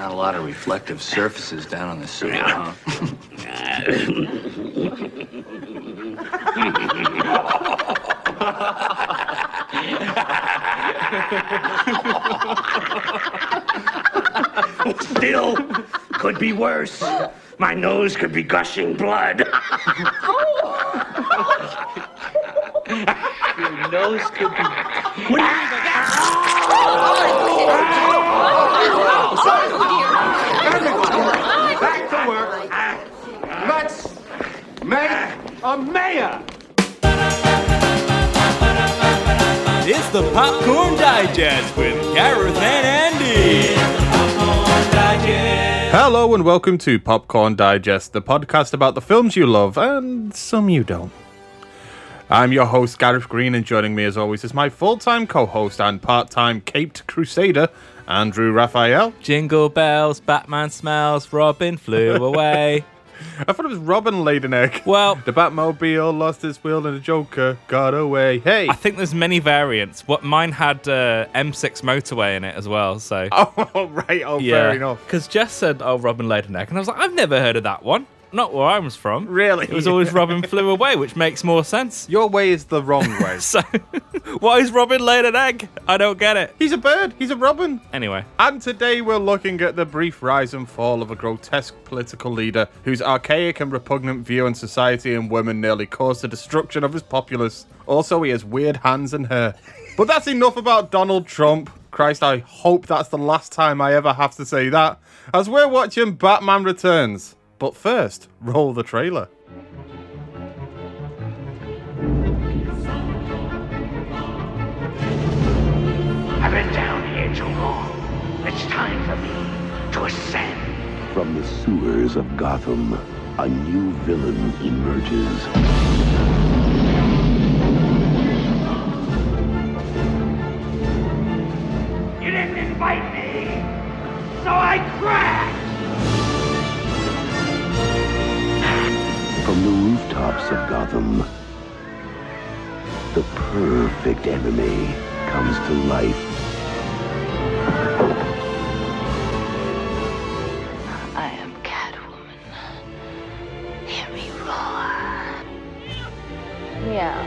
Not a lot of reflective surfaces down on the sewer, huh? Still, could be worse. My nose could be gushing blood. Your nose could be. Back to work. Let's make a mayor. It's the Popcorn Digest with Gareth and Andy. Hello and welcome to Popcorn Digest, the podcast about the films you love and some you don't. I'm your host, Gareth Green, and joining me as always is my full time co host and part time caped crusader, Andrew Raphael. Jingle bells, Batman smells, Robin flew away. I thought it was Robin laid an egg. Well- the Batmobile lost its wheel and the Joker got away. Hey! I think there's many variants. What mine had uh, M6 motorway in it as well. So oh, right. Oh, fair enough. Because Jess said, "Oh, Robin laid an egg," and I was like, "I've never heard of that one. Not where I was from. Really? It was always Robin flew away, which makes more sense. Your way is the wrong way. So, why is Robin laying an egg? I don't get it. He's a bird. He's a robin. Anyway, And today we're looking at the brief rise and fall of a grotesque political leader whose archaic and repugnant view on society and women nearly caused the destruction of his populace. Also, he has weird hands and hair. But that's enough about Donald Trump. Christ, I hope that's the last time I ever have to say that. As we're watching Batman Returns. But first, roll the trailer. I've been down here too long. It's time for me to ascend. From the sewers of Gotham, a new villain emerges. You didn't invite me, so I crashed. From the rooftops of Gotham, the perfect enemy comes to life. I am Catwoman. Hear me roar. Yeah.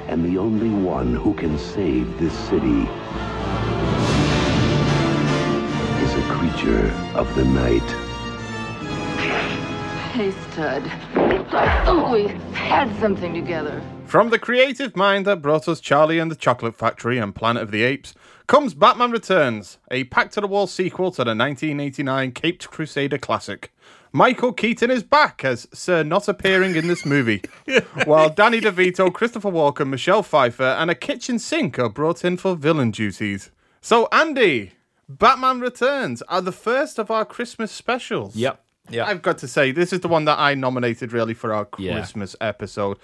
And the only one who can save this city creature of the night. Hey, stud. I thought we had something together. From the creative mind that brought us Charlie and the Chocolate Factory and Planet of the Apes comes Batman Returns, a packed to the wall sequel to the 1989 Caped Crusader classic. Michael Keaton is back as Sir Not appearing in this movie, while Danny DeVito, Christopher Walken, Michelle Pfeiffer, and a kitchen sink are brought in for villain duties. So, Andy, Batman Returns are the first of our Christmas specials. yep, yep. I've got to say, this is the one that I nominated really for our Yeah. Christmas episode.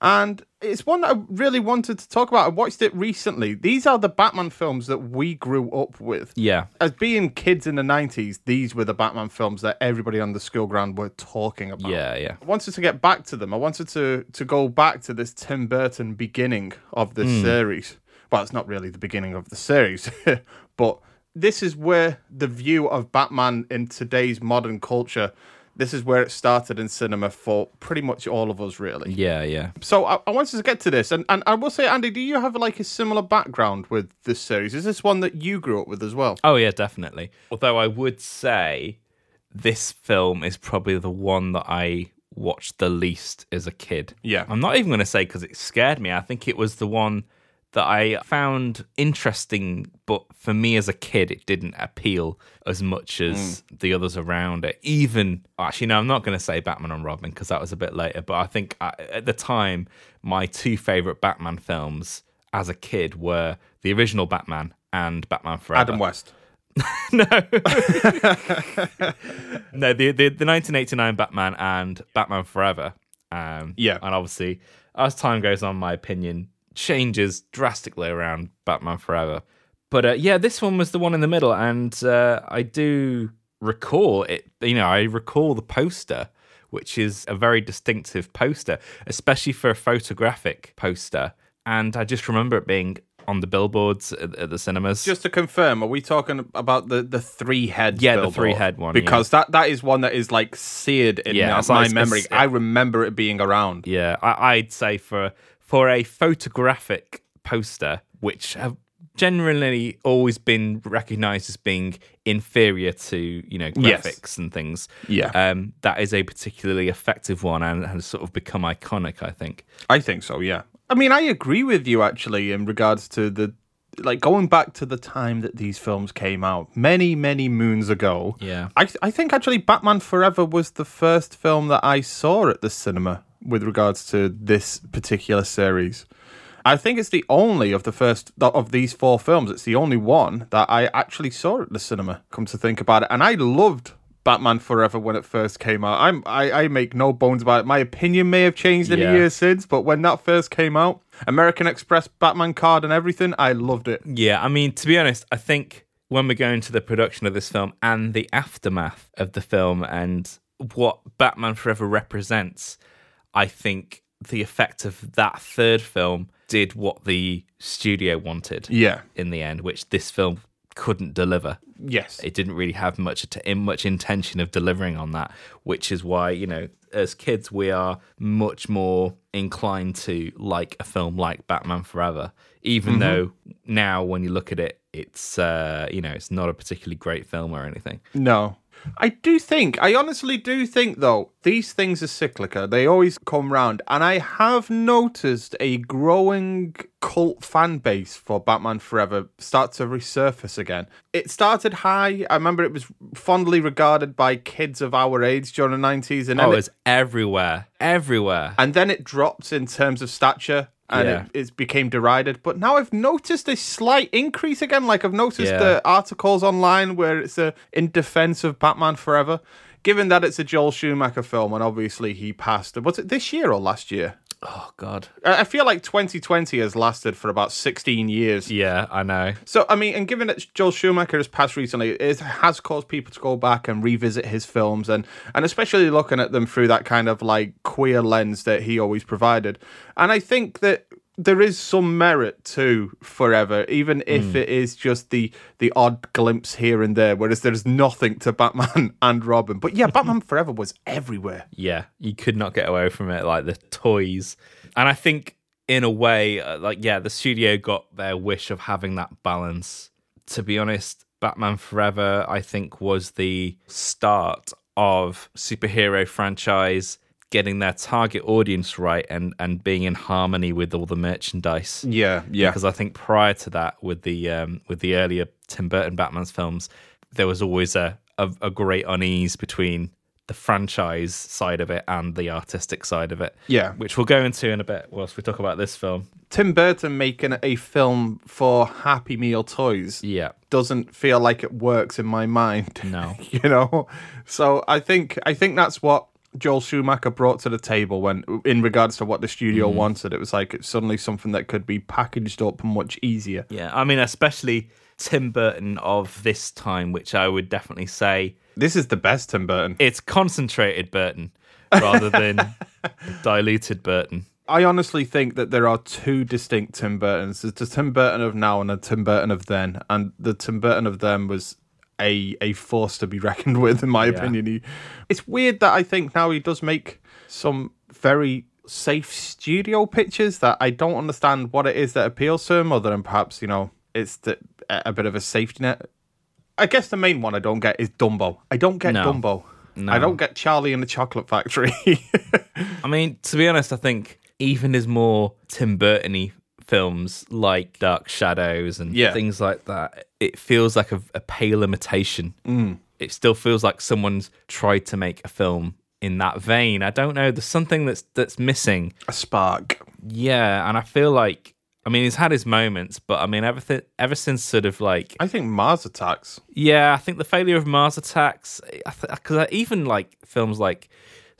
And it's one that I really wanted to talk about. I watched it recently. These are the Batman films that we grew up with. yeah, As being kids in the 90s, these were the Batman films that everybody on the school ground were talking about. yeah, yeah. I wanted to get back to them. I wanted to to go back to this Tim Burton beginning of the hmm. series. Well, it's not really the beginning of the series, but this is where the view of Batman in today's modern culture. This is where it started in cinema for pretty much all of us, really. Yeah, yeah. So I, I wanted to get to this, and, and I will say, Andy, do you have like a similar background with this series? Is this one that you grew up with as well? Oh yeah, definitely. Although I would say this film is probably the one that I watched the least as a kid. Yeah. I'm not even going to say because it scared me. I think it was the one that I found interesting, but for me as a kid, it didn't appeal as much as the others around it. Even actually, no, I'm not going to say Batman and Robin because that was a bit later. But I think I, at the time, my two favorite Batman films as a kid were the original Batman and Batman Forever. Adam West. no, no, the, the the 1989 Batman and Batman Forever. Um, Yeah. and obviously, as time goes on, my opinion changes drastically around Batman Forever. But uh, yeah, this one was the one in the middle, and uh, I do recall it. You know, I recall the poster, which is a very distinctive poster, especially for a photographic poster. and I just remember it being on the billboards at, at the cinemas. Just to confirm, are we talking about the the three head? Yeah, the three-head one, Because that that is one that is like seared in Yeah, my- my memory. I remember it being around. Yeah, I, I'd say for for a photographic poster, which have generally always been recognised as being inferior to you know Yes. graphics and things. Yeah. um, that is a particularly effective one and has sort of become iconic. I think. I think so, yeah. I mean, I agree with you actually in regards to the like going back to the time that these films came out many many moons ago. Yeah. I th- I think actually Batman Forever was the first film that I saw at the cinema with regards to this particular series. I think it's the only of the first of these four films. It's the only one that I actually saw at the cinema. Come to think about it, and I loved Batman Forever when it first came out. I'm I, I make no bones about it. My opinion may have changed in Yeah. the years since, but when that first came out, American Express Batman card and everything, I loved it. Yeah, I mean, to be honest, I think when we go into the production of this film and the aftermath of the film and what Batman Forever represents, I think the effect of that third film did what the studio wanted Yeah. in the end, which this film couldn't deliver. Yes. It didn't really have much much intention of delivering on that, which is why you know, as kids, we are much more inclined to like a film like Batman Forever, even though now when you look at it, it's uh, you know, it's not a particularly great film or anything. No. I do think, I honestly do think, though, these things are cyclical. They always come round. And I have noticed a growing cult fan base for Batman Forever start to resurface again. It started high. I remember it was fondly regarded by kids of our age during the 90s. And Oh, it, was everywhere, everywhere. and then it dropped in terms of stature. And Yeah. it, it became derided, but now I've noticed a slight increase again. Like I've noticed Yeah. the articles online where it's a, in defense of Batman Forever. Given that it's a Joel Schumacher film, and obviously he passed. Was it this year or last year? Oh God. I feel like 2020 has lasted for about 16 years. Yeah, I know. So, I mean, and given that Joel Schumacher has passed recently, it has caused people to go back and revisit his films, and and especially looking at them through that kind of like queer lens that he always provided. And I think that there is some merit to Forever, even if it is just the the odd glimpse here and there, whereas there's nothing to Batman and Robin. But yeah, Batman Forever was everywhere. Yeah, you could not get away from it. Like the toys, and I think in a way, uh, like yeah, the studio got their wish of having that balance. To be honest, Batman Forever, I think, was the start of superhero franchise getting their target audience right and and being in harmony with all the merchandise. Yeah, yeah. Because I think prior to that, with the um, with the earlier Tim Burton Batman's films, there was always a, a a great unease between the franchise side of it and the artistic side of it. Yeah. which we'll go into in a bit whilst we talk about this film. Tim Burton making a film for Happy Meal toys. Yeah, doesn't feel like it works in my mind. No. you know. So I think I think that's what Joel Schumacher brought to the table when, in regards to what the studio Mm-hmm. wanted. It was like it's suddenly something that could be packaged up much easier. yeah. I mean, especially Tim Burton of this time, which I would definitely say This is the best Tim Burton. it's concentrated Burton rather than diluted Burton. I honestly think that there are two distinct Tim Burtons. There's the Tim Burton of now and the Tim Burton of then, and the Tim Burton of then was a a force to be reckoned with, in my opinion. He, it's weird that I think now he does make some very safe studio pictures that I don't understand what it is that appeals to him, other than perhaps you know it's the, a bit of a safety net. I guess the main one I don't get is Dumbo. I don't get No. Dumbo. No. I don't get Charlie and the Chocolate Factory. I mean, to be honest, I think even his more Tim Burton-y films like Dark Shadows and Yeah. things like that, it feels like a, a pale imitation. Mm. It still feels like someone's tried to make a film in that vein. I don't know. There's something that's that's missing. a spark. Yeah, and I feel like I mean he's had his moments, but I mean everything ever since sort of like I think Mars Attacks. yeah, I think the failure of Mars Attacks, because even like films like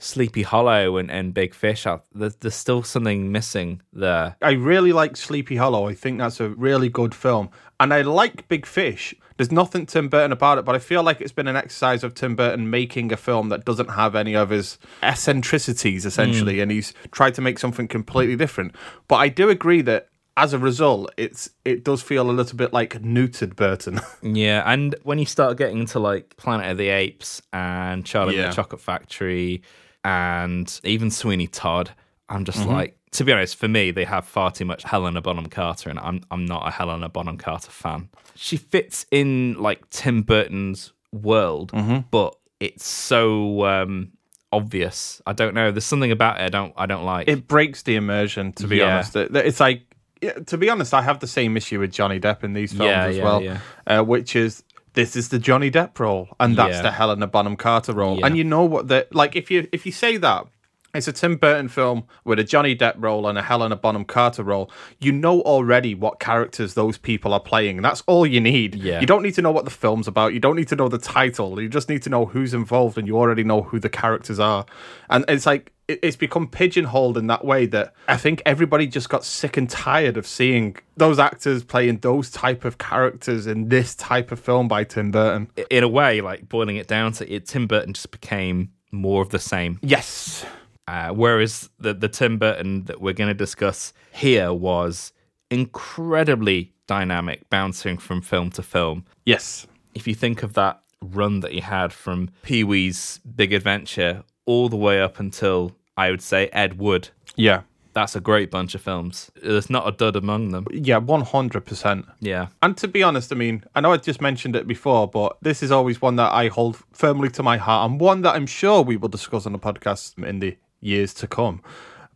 Sleepy Hollow and, and Big Fish, I- there's, there's still something missing there. I really like Sleepy Hollow. I think that's a really good film. And I like Big Fish. There's nothing Tim Burton about it, but I feel like it's been an exercise of Tim Burton making a film that doesn't have any of his eccentricities, essentially, mm. and he's tried to make something completely different. But I do agree that as a result, it's it does feel a little bit like neutered Burton. Yeah, and when you start getting into like Planet of the Apes and Charlie and the Chocolate Factory and even Sweeney Todd, I'm just like, to be honest, for me, they have far too much Helena Bonham Carter, and I'm I'm not a Helena Bonham Carter fan. She fits in like Tim Burton's world, but it's so um, obvious. I don't know. There's something about it I don't I don't like. it breaks the immersion, to be Yeah. honest. It- It's like, yeah, to be honest, I have the same issue with Johnny Depp in these films Yeah, as well. Uh, which is this is the Johnny Depp role, and that's Yeah. the Helena Bonham Carter role, Yeah. and you know what the like if you if you say that. It's a Tim Burton film with a Johnny Depp role and a Helena Bonham Carter role. You know already what characters those people are playing. That's all you need. Yeah. You don't need to know what the film's about. You don't need to know the title. You just need to know who's involved, and you already know who the characters are. And it's like it's become pigeonholed in that way that I think everybody just got sick and tired of seeing those actors playing those type of characters in this type of film by Tim Burton. in a way, like boiling it down to it, Tim Burton just became more of the same. Yes. Uh, whereas the the Tim Burton that we're going to discuss here was incredibly dynamic, bouncing from film to film. Yes. If you think of that run that he had from Pee Wee's Big Adventure all the way up until I would say Ed Wood, Yeah. that's a great bunch of films. There's not a dud among them. Yeah, 100%. Yeah. And to be honest, I mean, I know I just mentioned it before, but this is always one that I hold firmly to my heart and one that I'm sure we will discuss on the podcast in the years to come.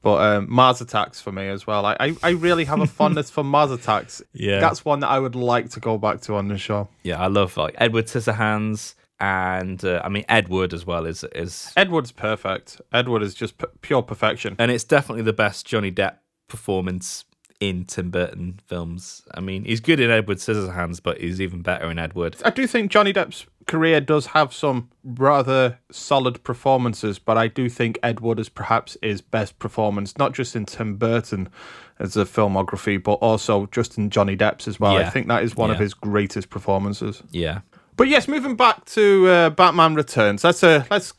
But um, Mars Attacks for me as well. I, I, I really have a fondness for Mars Attacks. Yeah. That's one that I would like to go back to on the show. Yeah, I love like Edward Scissorhands and uh, I mean Edward as well is is Edward's perfect. Edward is just p- pure perfection. and it's definitely the best Johnny Depp performance in Tim Burton films. I mean, he's good in Edward Scissorhands, but he's even better in Edward. I do think Johnny Depp's career does have some rather solid performances, but I do think Ed Wood is perhaps his best performance, not just in Tim Burton as a filmography, but also just in Johnny Depp's as well. I think that is one of his greatest performances. Yeah. But yes, moving back to uh, Batman Returns. Let's uh, let's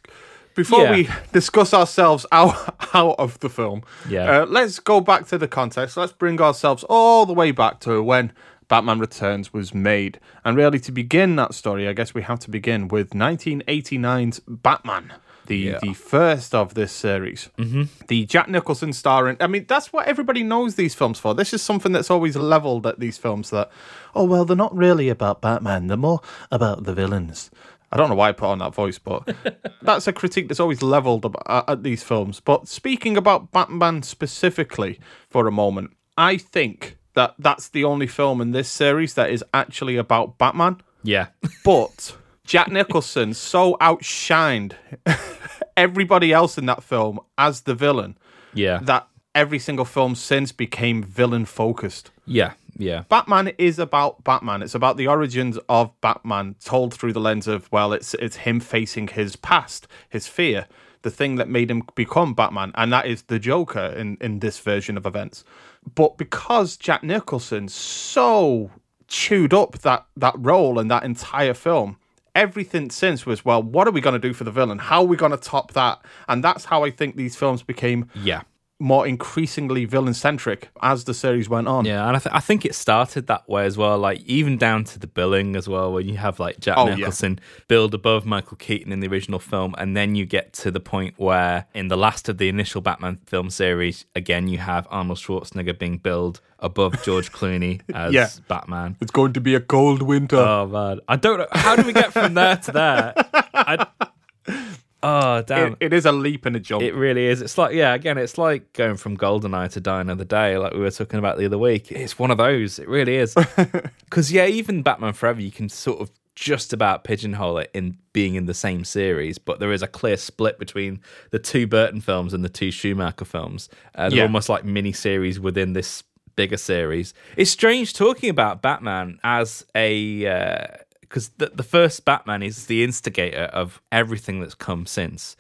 before Yeah. we discuss ourselves out out of the film. Yeah. uh, let's go back to the context. Let's bring ourselves all the way back to when Batman Returns was made, and really to begin that story, I guess we have to begin with 1989's Batman. The, Yeah. the first of this series, mm-hmm. the Jack Nicholson starring. I mean, that's what everybody knows these films for. This is something that's always leveled at these films. That oh well, they're not really about Batman. They're more about the villains. I don't know why I put on that voice, but that's a critique that's always leveled at, at these films. But speaking about Batman specifically for a moment, I think that that's the only film in this series that is actually about Batman. Yeah. But Jack Nicholson so outshined everybody else in that film as the villain yeah. that every single film since became villain focused. yeah. Yeah. Batman is about Batman. It's about the origins of Batman told through the lens of well, it's it's him facing his past, his fear, the thing that made him become Batman, and that is the Joker in in this version of events. But because Jack Nicholson so chewed up that that role and that entire film, everything since was well, what are we going to do for the villain? How are we going to top that? And that's how I think these films became Yeah. More increasingly villain centric as the series went on. Yeah, and I, th- I think it started that way as well. Like even down to the billing as well, when you have like Jack Oh, yeah. Nicholson billed above Michael Keaton in the original film, and then you get to the point where in the last of the initial Batman film series, again you have Arnold Schwarzenegger being billed above George Clooney as Yeah. Batman. It's going to be a cold winter. Oh man, I don't know how do we get from there to there. I, oh damn. it, it is a leap and a jump. It really is. It's like, yeah, again, it's like going from Goldeneye to Die Another Day, like we were talking about the other week. It's one of those. It really is. Because, yeah, even Batman Forever, you can sort of just about pigeonhole it in being in the same series, but there is a clear split between the two Burton films and the two Schumacher films. Uh, they're Yeah. almost like mini series within this bigger series. It's strange talking about Batman as a. Because the, the first Batman is the instigator of everything that's come since.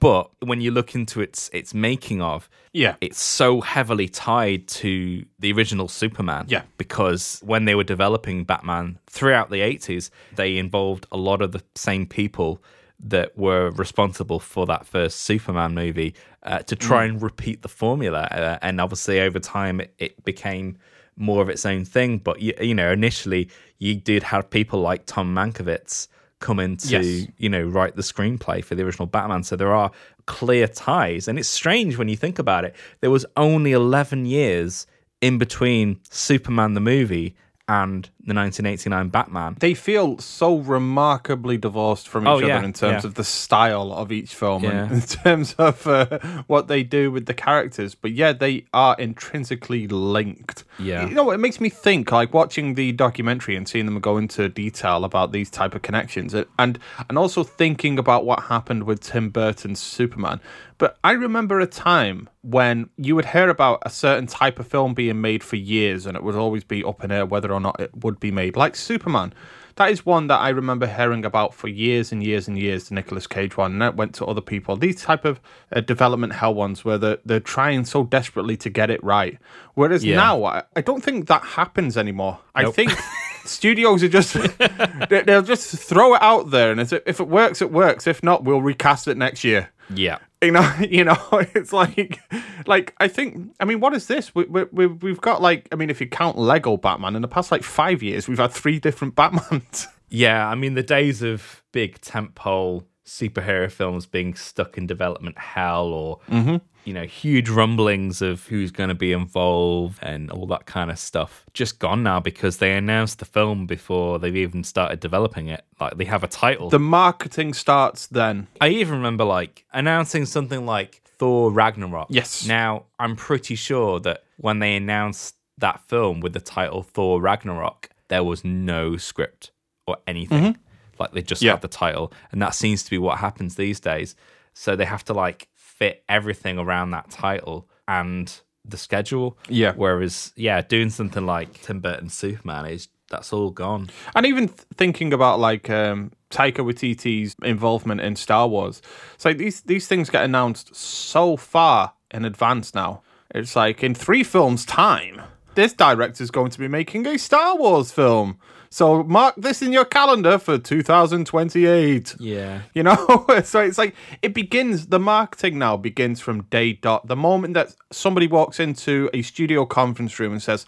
But when you look into its its making of, Yeah. it's so heavily tied to the original Superman. Yeah. Because when they were developing Batman throughout the 80s, they involved a lot of the same people that were responsible for that first Superman movie uh, to try and repeat the formula. Uh, and obviously, over time, it, it became more of its own thing. But you, you know, initially you did have people like Tom Mankiewicz come in to Yes. you know write the screenplay for the original Batman. So there are clear ties, and it's strange when you think about it. There was only eleven years in between Superman the movie and the 1989 Batman. They feel so remarkably divorced from each Oh, other in terms yeah. of the style of each film and in terms of uh, what they do with the characters. But yeah, they are intrinsically linked. Yeah. You know, it makes me think like watching the documentary and seeing them go into detail about these type of connections and and, and also thinking about what happened with Tim Burton's Superman. But I remember a time when you would hear about a certain type of film being made for years and it would always be up in air whether or not it would be made, like Superman. That is one that I remember hearing about for years and years and years, the Nicolas Cage one, and that went to other people. These type of uh, development hell ones where they're, they're trying so desperately to get it right. Whereas Yeah. now, I, I don't think that happens anymore. I think studios are just, they- they'll just throw it out there, and if it, if it works, it works. If not, we'll recast it next year Yeah. you know you know it's like like i think i mean what is this we, we, we, we've got like i mean if you count lego batman in the past like five years we've had three different batmans Yeah, I mean the days of big tentpole superhero films being stuck in development hell or mm-hmm. You know huge rumblings of who's going to be involved and all that kind of stuff just gone now because they announced the film before they've even started developing it like they have a title the marketing starts then I even remember like announcing something like Thor Ragnarok. Yes. Now, I'm pretty sure that when they announced that film with the title Thor Ragnarok, there was no script or anything. Like they just Mm-hmm. Yeah. had the title. And that seems to be what happens these days. So they have to like fit everything around that title and the schedule. Yeah. Whereas, yeah, doing something like Tim Burton's Superman is that's all gone. and even th- thinking about like um Taika Waititi's involvement in Star Wars, it's like these these things get announced so far in advance now. It's like in three films' time, this director is going to be making a Star Wars film. So mark this in your calendar for 2028. Yeah. You know, so it's like it begins. The marketing now begins from day dot. The moment that somebody walks into a studio conference room and says,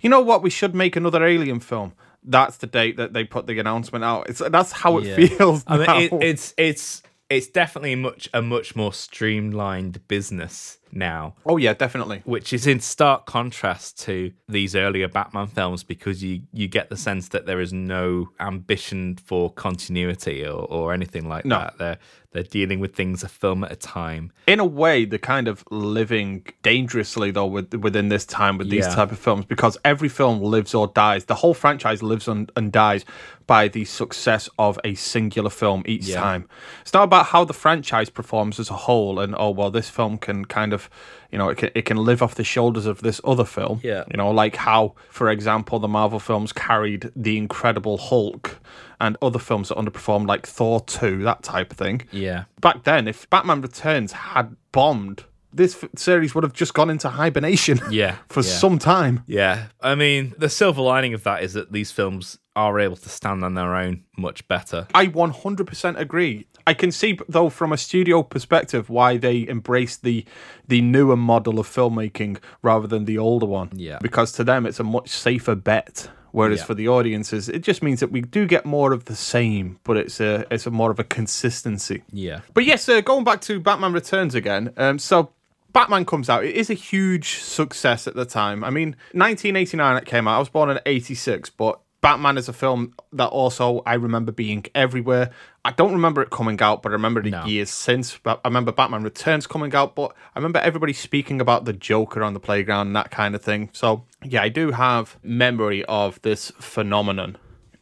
"You know what? We should make another Alien film." That's the date that they put the announcement out. It's that's how it Yeah. feels. I mean, now. it, it's it's it's definitely much a much more streamlined business now, oh yeah, definitely. which is in stark contrast to these earlier Batman films because you you get the sense that there is no ambition for continuity or, or anything like No. that. They're they're dealing with things a film at a time. in a way they're kind of living dangerously though with, within this time with these Yeah. type of films because every film lives or dies the whole franchise lives and, and dies by the success of a singular film each Yeah. time it's not about how the franchise performs as a whole and oh well this film can kind of you know it can, it can live off the shoulders of this other film Yeah. you know like how for example the marvel films carried the incredible hulk and other films that underperformed like thor 2 that type of thing Yeah. back then, if Batman Returns had bombed, this series would have just gone into hibernation. Yeah, for yeah. some time. Yeah, I mean, the silver lining of that is that these films are able to stand on their own much better. I 100% agree. I can see, though, from a studio perspective, why they embrace the the newer model of filmmaking rather than the older one. Yeah. because to them it's a much safer bet. Whereas Yeah. for the audiences, it just means that we do get more of the same, but it's a it's a more of a consistency. Yeah. But yes, uh, going back to Batman Returns again. Um, so Batman comes out. It is a huge success at the time. I mean, 1989 it came out. I was born in 86, but Batman is a film that also I remember being everywhere. I don't remember it coming out, but I remember the No. years since. But I remember Batman Returns coming out, but I remember everybody speaking about the Joker on the playground and that kind of thing. So yeah, I do have memory of this phenomenon.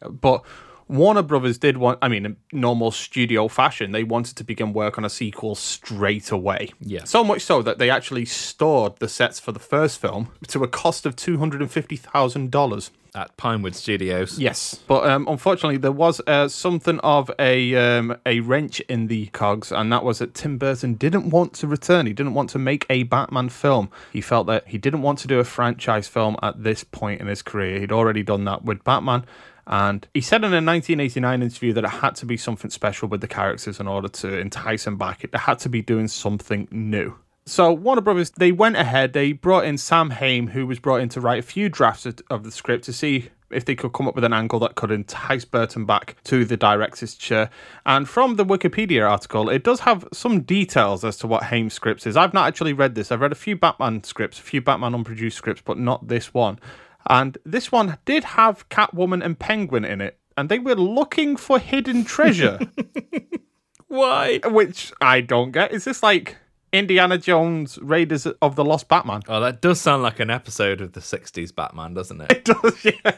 But Warner Brothers did want, I mean, in normal studio fashion, they wanted to begin work on a sequel straight away. Yeah. So much so that they actually stored the sets for the first film to a cost of $250,000. At Pinewood Studios. Yes, but um, unfortunately, there was uh, something of a um, a wrench in the cogs, and that was that Tim Burton didn't want to return. He didn't want to make a Batman film. He felt that he didn't want to do a franchise film at this point in his career. He'd already done that with Batman. And he said in a 1989 interview that it had to be something special with the characters in order to entice him back. It had to be doing something new. So Warner Brothers, they went ahead, they brought in Sam Hamm, who was brought in to write a few drafts of- of the script to see if they could come up with an angle that could entice Burton back to the director's chair. And from the Wikipedia article, it does have some details as to what Hamm's scripts is. I've not actually read this. I've read a few Batman scripts, a few Batman unproduced scripts, but not this one. And this one did have Catwoman and Penguin in it, and they were looking for hidden treasure. Why? which I don't get. Is this like Indiana Jones Raiders of the Lost Batman? Oh, that does sound like an episode of the 60s Batman, doesn't it? It does, yeah.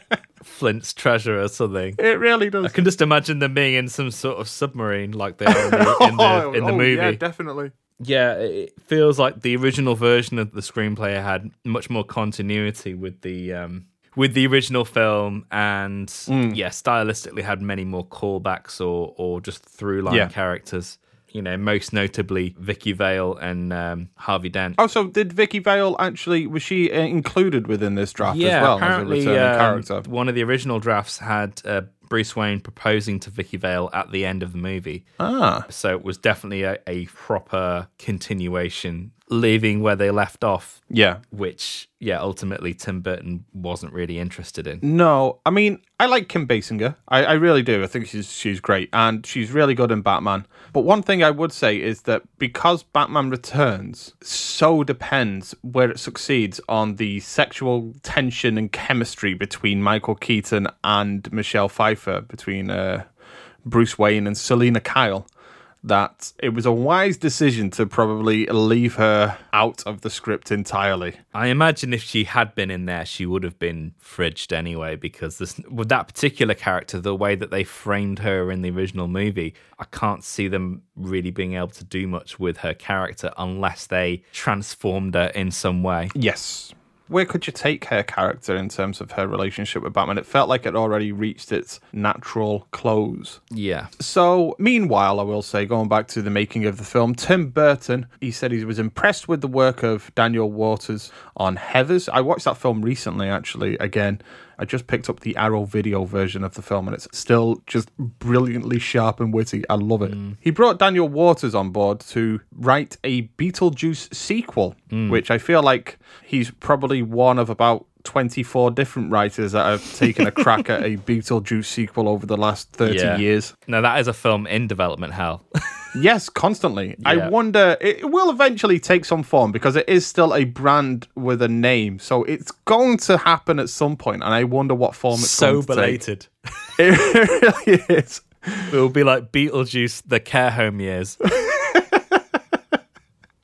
Flint's treasure or something. It really does. I can just imagine them being in some sort of submarine like they are in the, in the, in the Oh, movie. Yeah, definitely. Yeah, it feels like the original version of the screenplay had much more continuity with the um, with the original film, and Mm. yeah, stylistically had many more callbacks or or just through line Yeah. characters. You know, most notably Vicki Vale and um, Harvey Dent. Oh, so did Vicki Vale actually was she uh, included within this draft yeah, as well apparently as a returning um, character? one of the original drafts had uh, Bruce Wayne proposing to Vicki Vale at the end of the movie. Ah, So it was definitely a, a proper continuation, leaving where they left off, yeah. which, yeah, ultimately Tim Burton wasn't really interested in. No, I mean I like Kim Basinger. I, I really do. I think she's she's great and she's really good in Batman. But one thing I would say is that because Batman Returns so depends where it succeeds on the sexual tension and chemistry between Michael Keaton and Michelle Pfeiffer, between uh, Bruce Wayne and Selina Kyle. That it was a wise decision to probably leave her out of the script entirely. I imagine if she had been in there, she would have been fridged anyway, because this, with that particular character, the way that they framed her in the original movie, I can't see them really being able to do much with her character unless they transformed her in some way. Yes. Where could you take her character in terms of her relationship with Batman? It felt like it already reached its natural close. Yeah. So, meanwhile, I will say, going back to the making of the film, Tim Burton, he said he was impressed with the work of Daniel Waters on Heathers. I watched that film recently, actually, again. I just picked up the Arrow video version of the film, and it's still just brilliantly sharp and witty. I love it. Mm. He brought Daniel Waters on board to write a Beetlejuice sequel, mm. which I feel like he's probably one of about 24 different writers that have taken a crack at a Beetlejuice sequel over the last 30 Yeah. years. Now, that is a film in development hell. Yes, constantly. I wonder, it will eventually take some form because it is still a brand with a name. So it's going to happen at some point, and I wonder what form it's so going to take. belated. It really is. It will be like Beetlejuice, the care home years.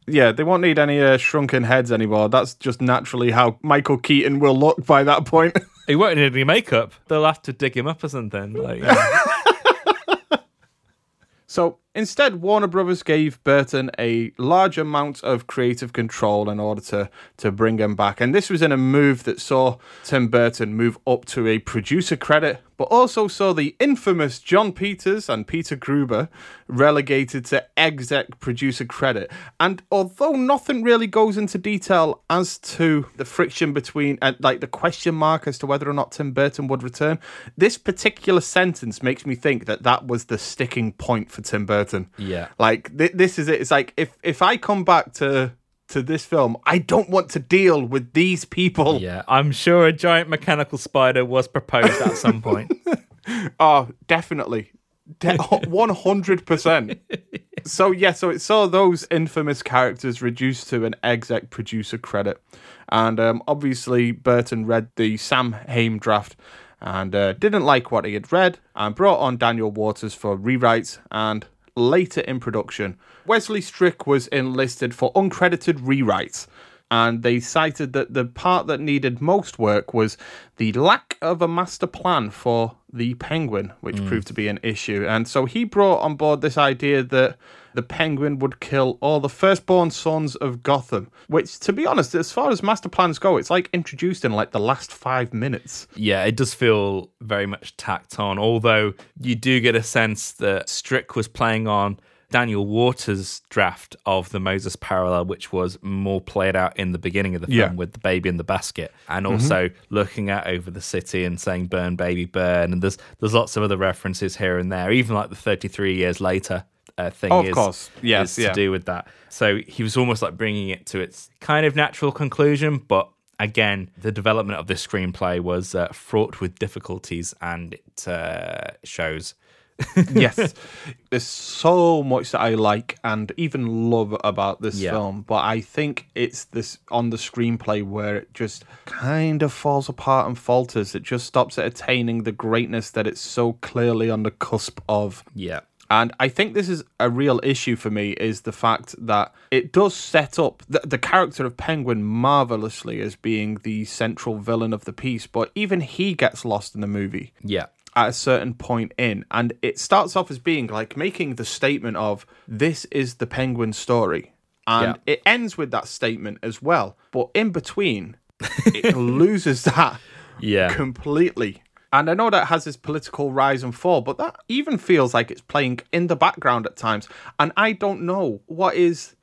Yeah, they won't need any uh, shrunken heads anymore. That's just naturally how Michael Keaton will look by that point. He won't need any makeup. They'll have to dig him up or something. Like, know. So instead, Warner Brothers gave Burton a large amount of creative control in order to, to bring him back. And this was in a move that saw Tim Burton move up to a producer credit, but also saw the infamous Jon Peters and Peter Guber relegated to exec producer credit. And although nothing really goes into detail as to the friction between, uh, like the question mark as to whether or not Tim Burton would return, this particular sentence makes me think that that was the sticking point for Tim Burton. Yeah. Like th- this is it. It's like if if I come back to to this film, I don't want to deal with these people. yeah, I'm sure a giant mechanical spider was proposed at some point. Oh, definitely. Hundred percent. So yeah, so it saw those infamous characters reduced to an exec producer credit, and um, obviously Burton read the Sam Hamm draft and uh, didn't like what he had read, and brought on Daniel Waters for rewrites and later in production. Wesley Strick was enlisted for uncredited rewrites and they cited that the part that needed most work was the lack of a master plan for the penguin, which mm. proved to be an issue. And so he brought on board this idea that the penguin would kill all the firstborn sons of Gotham, which, to be honest, as far as master plans go, it's like introduced in like the last five minutes. yeah, it does feel very much tacked on, although you do get a sense that Strick was playing on Daniel Waters' draft of the Moses parallel, which was more played out in the beginning of the film Yeah. with the baby in the basket, and also looking at over the city and saying "burn, baby, burn." And there's there's lots of other references here and there, even like the 33 years later. uh, thing Oh, of is, course. Yes, is to do with that. So he was almost like bringing it to its kind of natural conclusion, but again, the development of this screenplay was uh, fraught with difficulties, and it uh, shows. yes. There's so much that I like and even love about this Yeah. film, but I think it's this on the screenplay where it just kind of falls apart and falters. It just stops at attaining the greatness that it's so clearly on the cusp of. Yeah. And I think this is a real issue for me is the fact that it does set up the, the character of Penguin marvelously as being the central villain of the piece, but even he gets lost in the movie Yeah. At a certain point in and it starts off as being like making the statement of this is the penguin story and Yeah. it ends with that statement as well but in between it loses that Yeah. completely and i know that has this political rise and fall but that even feels like it's playing in the background at times and i don't know what is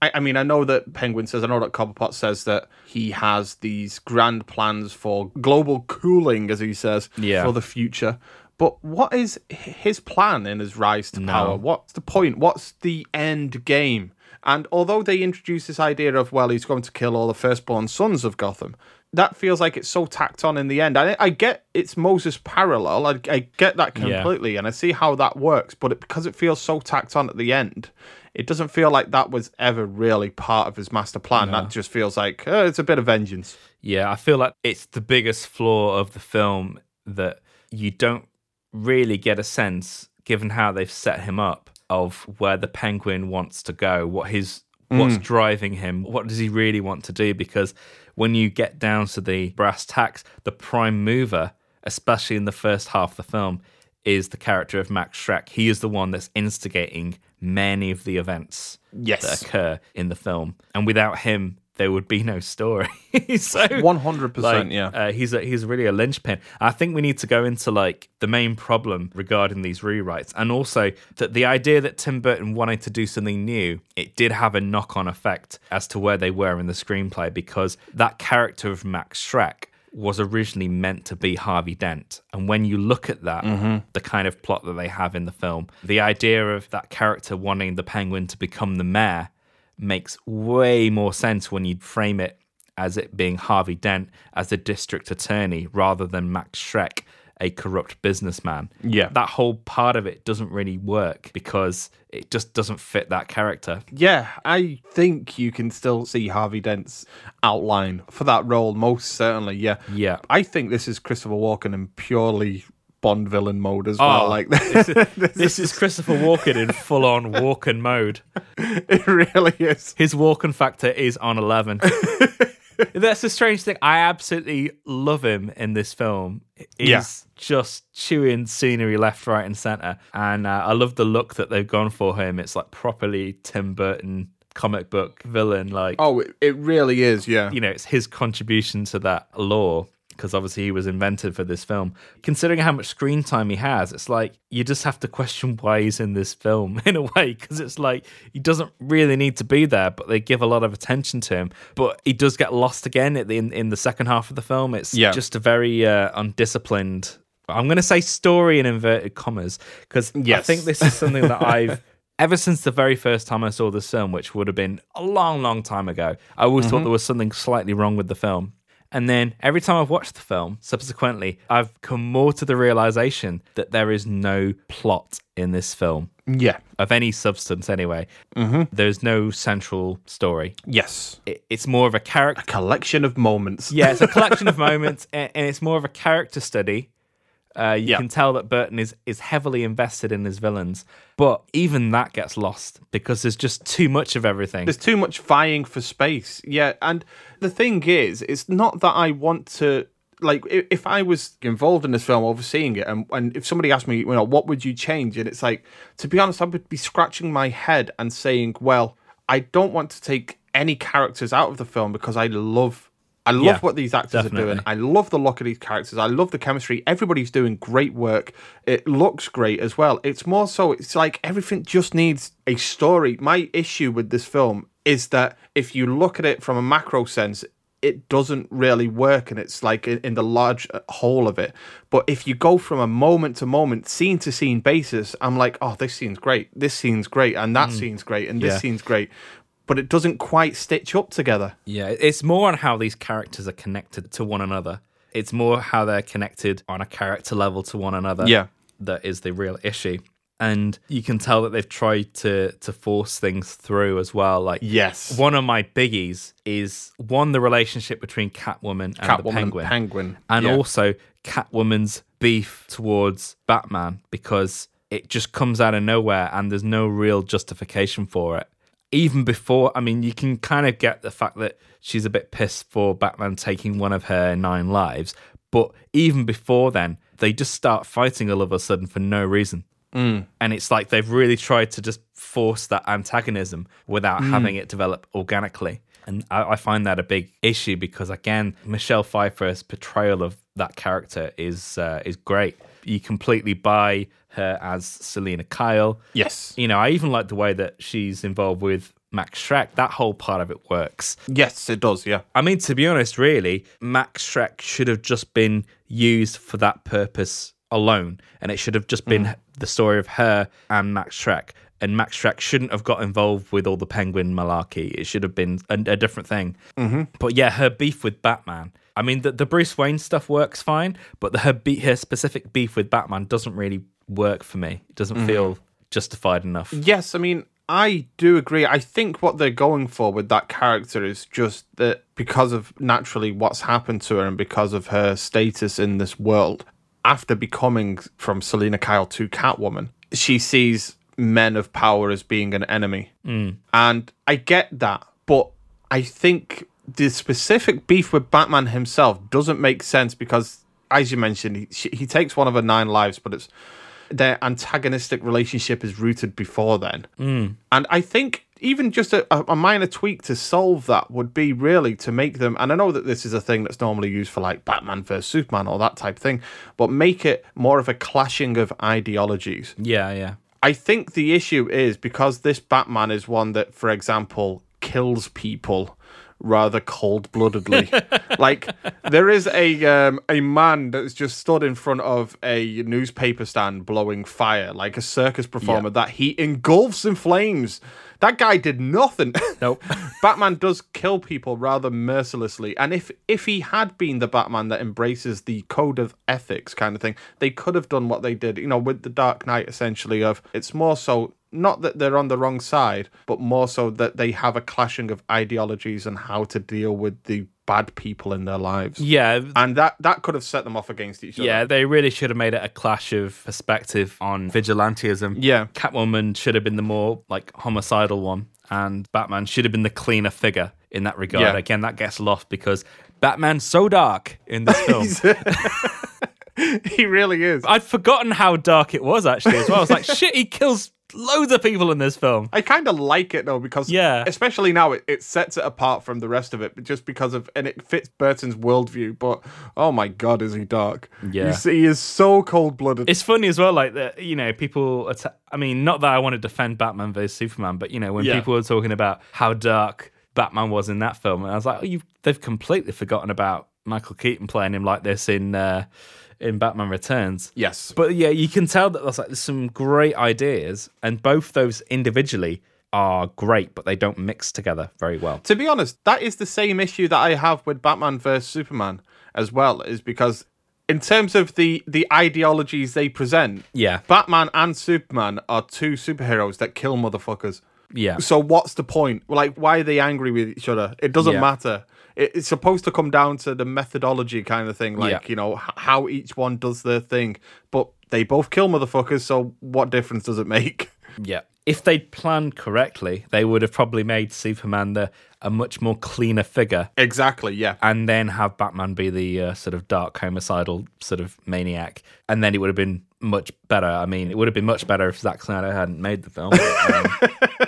I, I mean, I know that Penguin says, I know that Cobblepot says that he has these grand plans for global cooling, as he says, Yeah. for the future. But what is his plan in his rise to No. power? What's the point? What's the end game? And although they introduce this idea of, well, he's going to kill all the firstborn sons of Gotham, that feels like it's so tacked on in the end. I, I get it's Moses parallel. I, I get that Yeah. completely, and I see how that works. But it, because it feels so tacked on at the end, it doesn't feel like that was ever really part of his master plan. That just feels like uh, it's a bit of vengeance. Yeah, I feel like it's the biggest flaw of the film that you don't really get a sense, given how they've set him up, of where the penguin wants to go, what his what's driving him, what does he really want to do? Because when you get down to the brass tacks, the prime mover, especially in the first half of the film, is the character of Max Schreck. He is the one that's instigating many of the events Yes. that occur in the film, and without him, there would be no story. so 100%, like, yeah. uh, he's a, he's really a linchpin. I think we need to go into like the main problem regarding these rewrites, and also that the idea that Tim Burton wanted to do something new, it did have a knock on effect as to where they were in the screenplay because that character of Max Schreck was originally meant to be Harvey Dent. And when you look at that, Mm-hmm. the kind of plot that they have in the film, the idea of that character wanting the penguin to become the mayor makes way more sense when you frame it as it being Harvey Dent as the district attorney rather than Max Schreck, a corrupt businessman. Yeah. That whole part of it doesn't really work because it just doesn't fit that character. Yeah, I think you can still see Harvey Dent's outline for that role, most certainly. Yeah. Yeah. I think this is Christopher Walken in purely Bond villain mode as well. Oh, Like This is Christopher Walken in full on Walken mode. it really is. His Walken factor is on 11. That's the strange thing. I absolutely love him in this film. He's Yeah. just chewing scenery left, right, and center. And uh, I love the look that they've gone for him. It's like properly Tim Burton comic book villain. Like, Oh, it, it really is. Yeah. you know, it's his contribution to that lore because obviously he was invented for this film. Considering how much screen time he has, it's like you just have to question why he's in this film in a way because it's like he doesn't really need to be there, but they give a lot of attention to him. But he does get lost again at the, in, in the second half of the film. It's Yeah. just a very uh, undisciplined. I'm going to say story in inverted commas because I think this is something that I've ever since the very first time I saw this film, which would have been a long, long time ago, I always thought there was something slightly wrong with the film. And then every time I've watched the film, subsequently, I've come more to the realization that there is no plot in this film Yeah. of any substance, anyway. Mm-hmm. There's no central story. Yes. It, it's more of a character. Collection of moments. Yeah, it's a collection of moments, and, and it's more of a character study. Uh, you Yeah. can tell that Burton is is heavily invested in his villains, but even that gets lost because there's just too much of everything. There's too much vying for space. Yeah, and the thing is, it's not that I want to like if I was involved in this film, overseeing it, and, and if somebody asked me, you know, what would you change? And it's like, to be honest, I would be scratching my head and saying, well, I don't want to take any characters out of the film because I love. I love Yeah, what these actors are doing. I love the look of these characters. I love the chemistry. Everybody's doing great work. It looks great as well. It's more so, it's like everything just needs a story. My issue with this film is that if you look at it from a macro sense, it doesn't really work and it's like in, the large uh, whole of it. But if you go from a moment to moment, scene to scene basis, I'm like, oh, this scene's great, this scene's great, and that scene's great, and this Yeah. scene's great. But it doesn't quite stitch up together. Yeah, it's more on how these characters are connected to one another. It's more how they're connected on a character level to one another. Yeah. That is the real issue. And you can tell that they've tried to to force things through as well. Like Yes. one of my biggies is one the relationship between Catwoman and the Catwoman and Penguin, Penguin, and yeah. also Catwoman's beef towards Batman because it just comes out of nowhere and there's no real justification for it. Even before, I mean, you can kind of get the fact that she's a bit pissed for Batman taking one of her nine lives, but even before then, they just start fighting all of a sudden for no reason. Mm. And it's like they've really tried to just force that antagonism without Mm. having it develop organically. And I, I find that a big issue because, again, Michelle Pfeiffer's portrayal of that character is uh, is great. You completely buy her as Selina Kyle. Yes. You know, I even like the way that she's involved with Max Schreck. That whole part of it works. Yes, it does. Yeah. I mean, to be honest, really, Max Schreck should have just been used for that purpose alone, and it should have just been the story of her and Max Schreck. And Max Schreck shouldn't have got involved with all the penguin malarkey. It should have been a, a different thing. Mm-hmm. But yeah, her beef with Batman. I mean, the, the Bruce Wayne stuff works fine, but the, her be- her specific beef with Batman doesn't really work for me. It doesn't mm-hmm. feel justified enough. Yes, I mean, I do agree. I think what they're going for with that character is just that because of naturally what's happened to her and because of her status in this world, after becoming from Selina Kyle to Catwoman, she sees men of power as being an enemy. Mm. And I get that, but I think the specific beef with Batman himself doesn't make sense because, as you mentioned, he, he takes one of her nine lives, but it's their antagonistic relationship is rooted before then. Mm. And I think even just a, a minor tweak to solve that would be really to make them, and I know that this is a thing that's normally used for like Batman versus Superman or that type thing, but make it more of a clashing of ideologies. Yeah, yeah. I think the issue is because this Batman is one that, for example, kills people rather cold bloodedly. like there is a um, a man that's just stood in front of a newspaper stand blowing fire, like a circus performer that he engulfs in flames. That guy did nothing. Nope. Batman does kill people rather mercilessly, and if if he had been the Batman that embraces the code of ethics kind of thing, they could have done what they did. You know, with the Dark Knight, essentially. Of it's more so not that they're on the wrong side, but more so that they have a clashing of ideologies and how to deal with the bad people in their lives. Yeah, And that that could have set them off against each other. Yeah, they really should have made it a clash of perspective on vigilantism. Yeah. Catwoman should have been the more like homicidal one, and Batman should have been the cleaner figure in that regard. Yeah. Again, that gets lost because Batman's so dark in this film. he really is. I'd forgotten how dark it was actually as well. I was like, shit, he kills loads of people in this film. I kind of like it though because Yeah. especially now it, it sets it apart from the rest of it, but just because of and it fits Burton's worldview. But oh my god, is he dark? Yeah. You see, he is so cold blooded. It's funny as well, like that. You know, people. Atta- I mean, not that I want to defend Batman versus Superman, but you know, when Yeah. people were talking about how dark Batman was in that film, and I was like, oh, you they've completely forgotten about Michael Keaton playing him like this in uh, in Batman Returns. Yes. But yeah, you can tell that there's like there's some great ideas, and both those individually are great, but they don't mix together very well. to be honest, that is the same issue that I have with Batman vs Superman as well, is because in terms of the the ideologies they present, Yeah. Batman and Superman are two superheroes that kill motherfuckers. Yeah. So what's the point? Like, why are they angry with each other? It doesn't Yeah. matter. It, it's supposed to come down to the methodology kind of thing, like Yeah. you know how each one does their thing. But they both kill motherfuckers, so what difference does it make? Yeah. If they'd planned correctly, they would have probably made Superman the a much more cleaner figure exactly. Yeah. and then have Batman be the uh, sort of dark homicidal sort of maniac, and then it would have been much better. I mean, it would have been much better if Zack Snyder hadn't made the film. Um,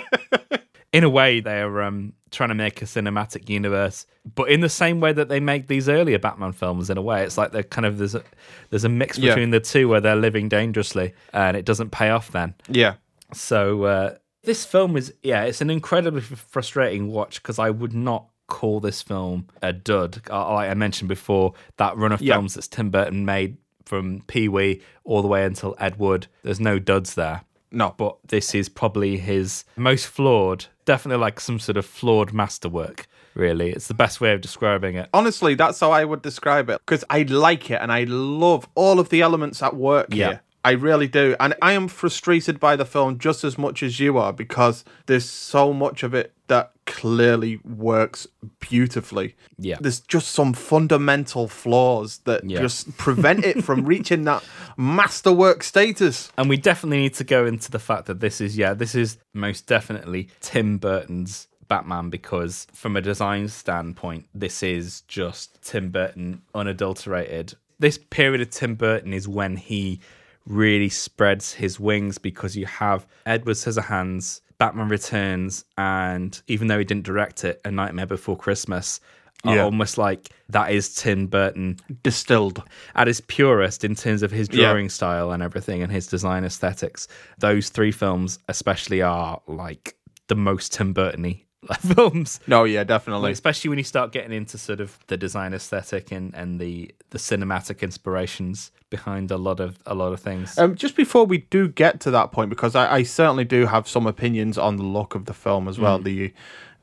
in a way, they're um, trying to make a cinematic universe, but in the same way that they make these earlier Batman films. In a way, it's like they're kind of there's a there's a mix Yeah. between the two where they're living dangerously, and it doesn't pay off then. Yeah. So uh, this film is yeah, it's an incredibly frustrating watch because I would not call this film a dud. Uh, Like I mentioned before, that run of Yeah. films that's Tim Burton made from Pee Wee all the way until Ed Wood, there's no duds there. No. But this is probably his most flawed, definitely like some sort of flawed masterwork, really. It's the best way of describing it. Honestly, that's how I would describe it because I like it and I love all of the elements at work Yeah. here. I really do. And I am frustrated by the film just as much as you are because there's so much of it that clearly works beautifully. Yeah. There's just some fundamental flaws that Yeah. just prevent it from reaching that masterwork status. And we definitely need to go into the fact that this is, yeah, this is most definitely Tim Burton's Batman because, from a design standpoint, this is just Tim Burton unadulterated. This period of Tim Burton is when he really spreads his wings because you have Edward Scissorhands, Batman Returns, and even though he didn't direct it, A Nightmare Before Christmas. Are Yeah. almost like that is Tim Burton Distilled. at his purest in terms of his Yeah. drawing style and everything and his design aesthetics. Those three films, especially, are like the most Tim Burton-y films. No, yeah, definitely. Especially when you start getting into sort of the design aesthetic and, and the the cinematic inspirations behind a lot of a lot of things. Um, just before we do get to that point, because I, I certainly do have some opinions on the look of the film as well, the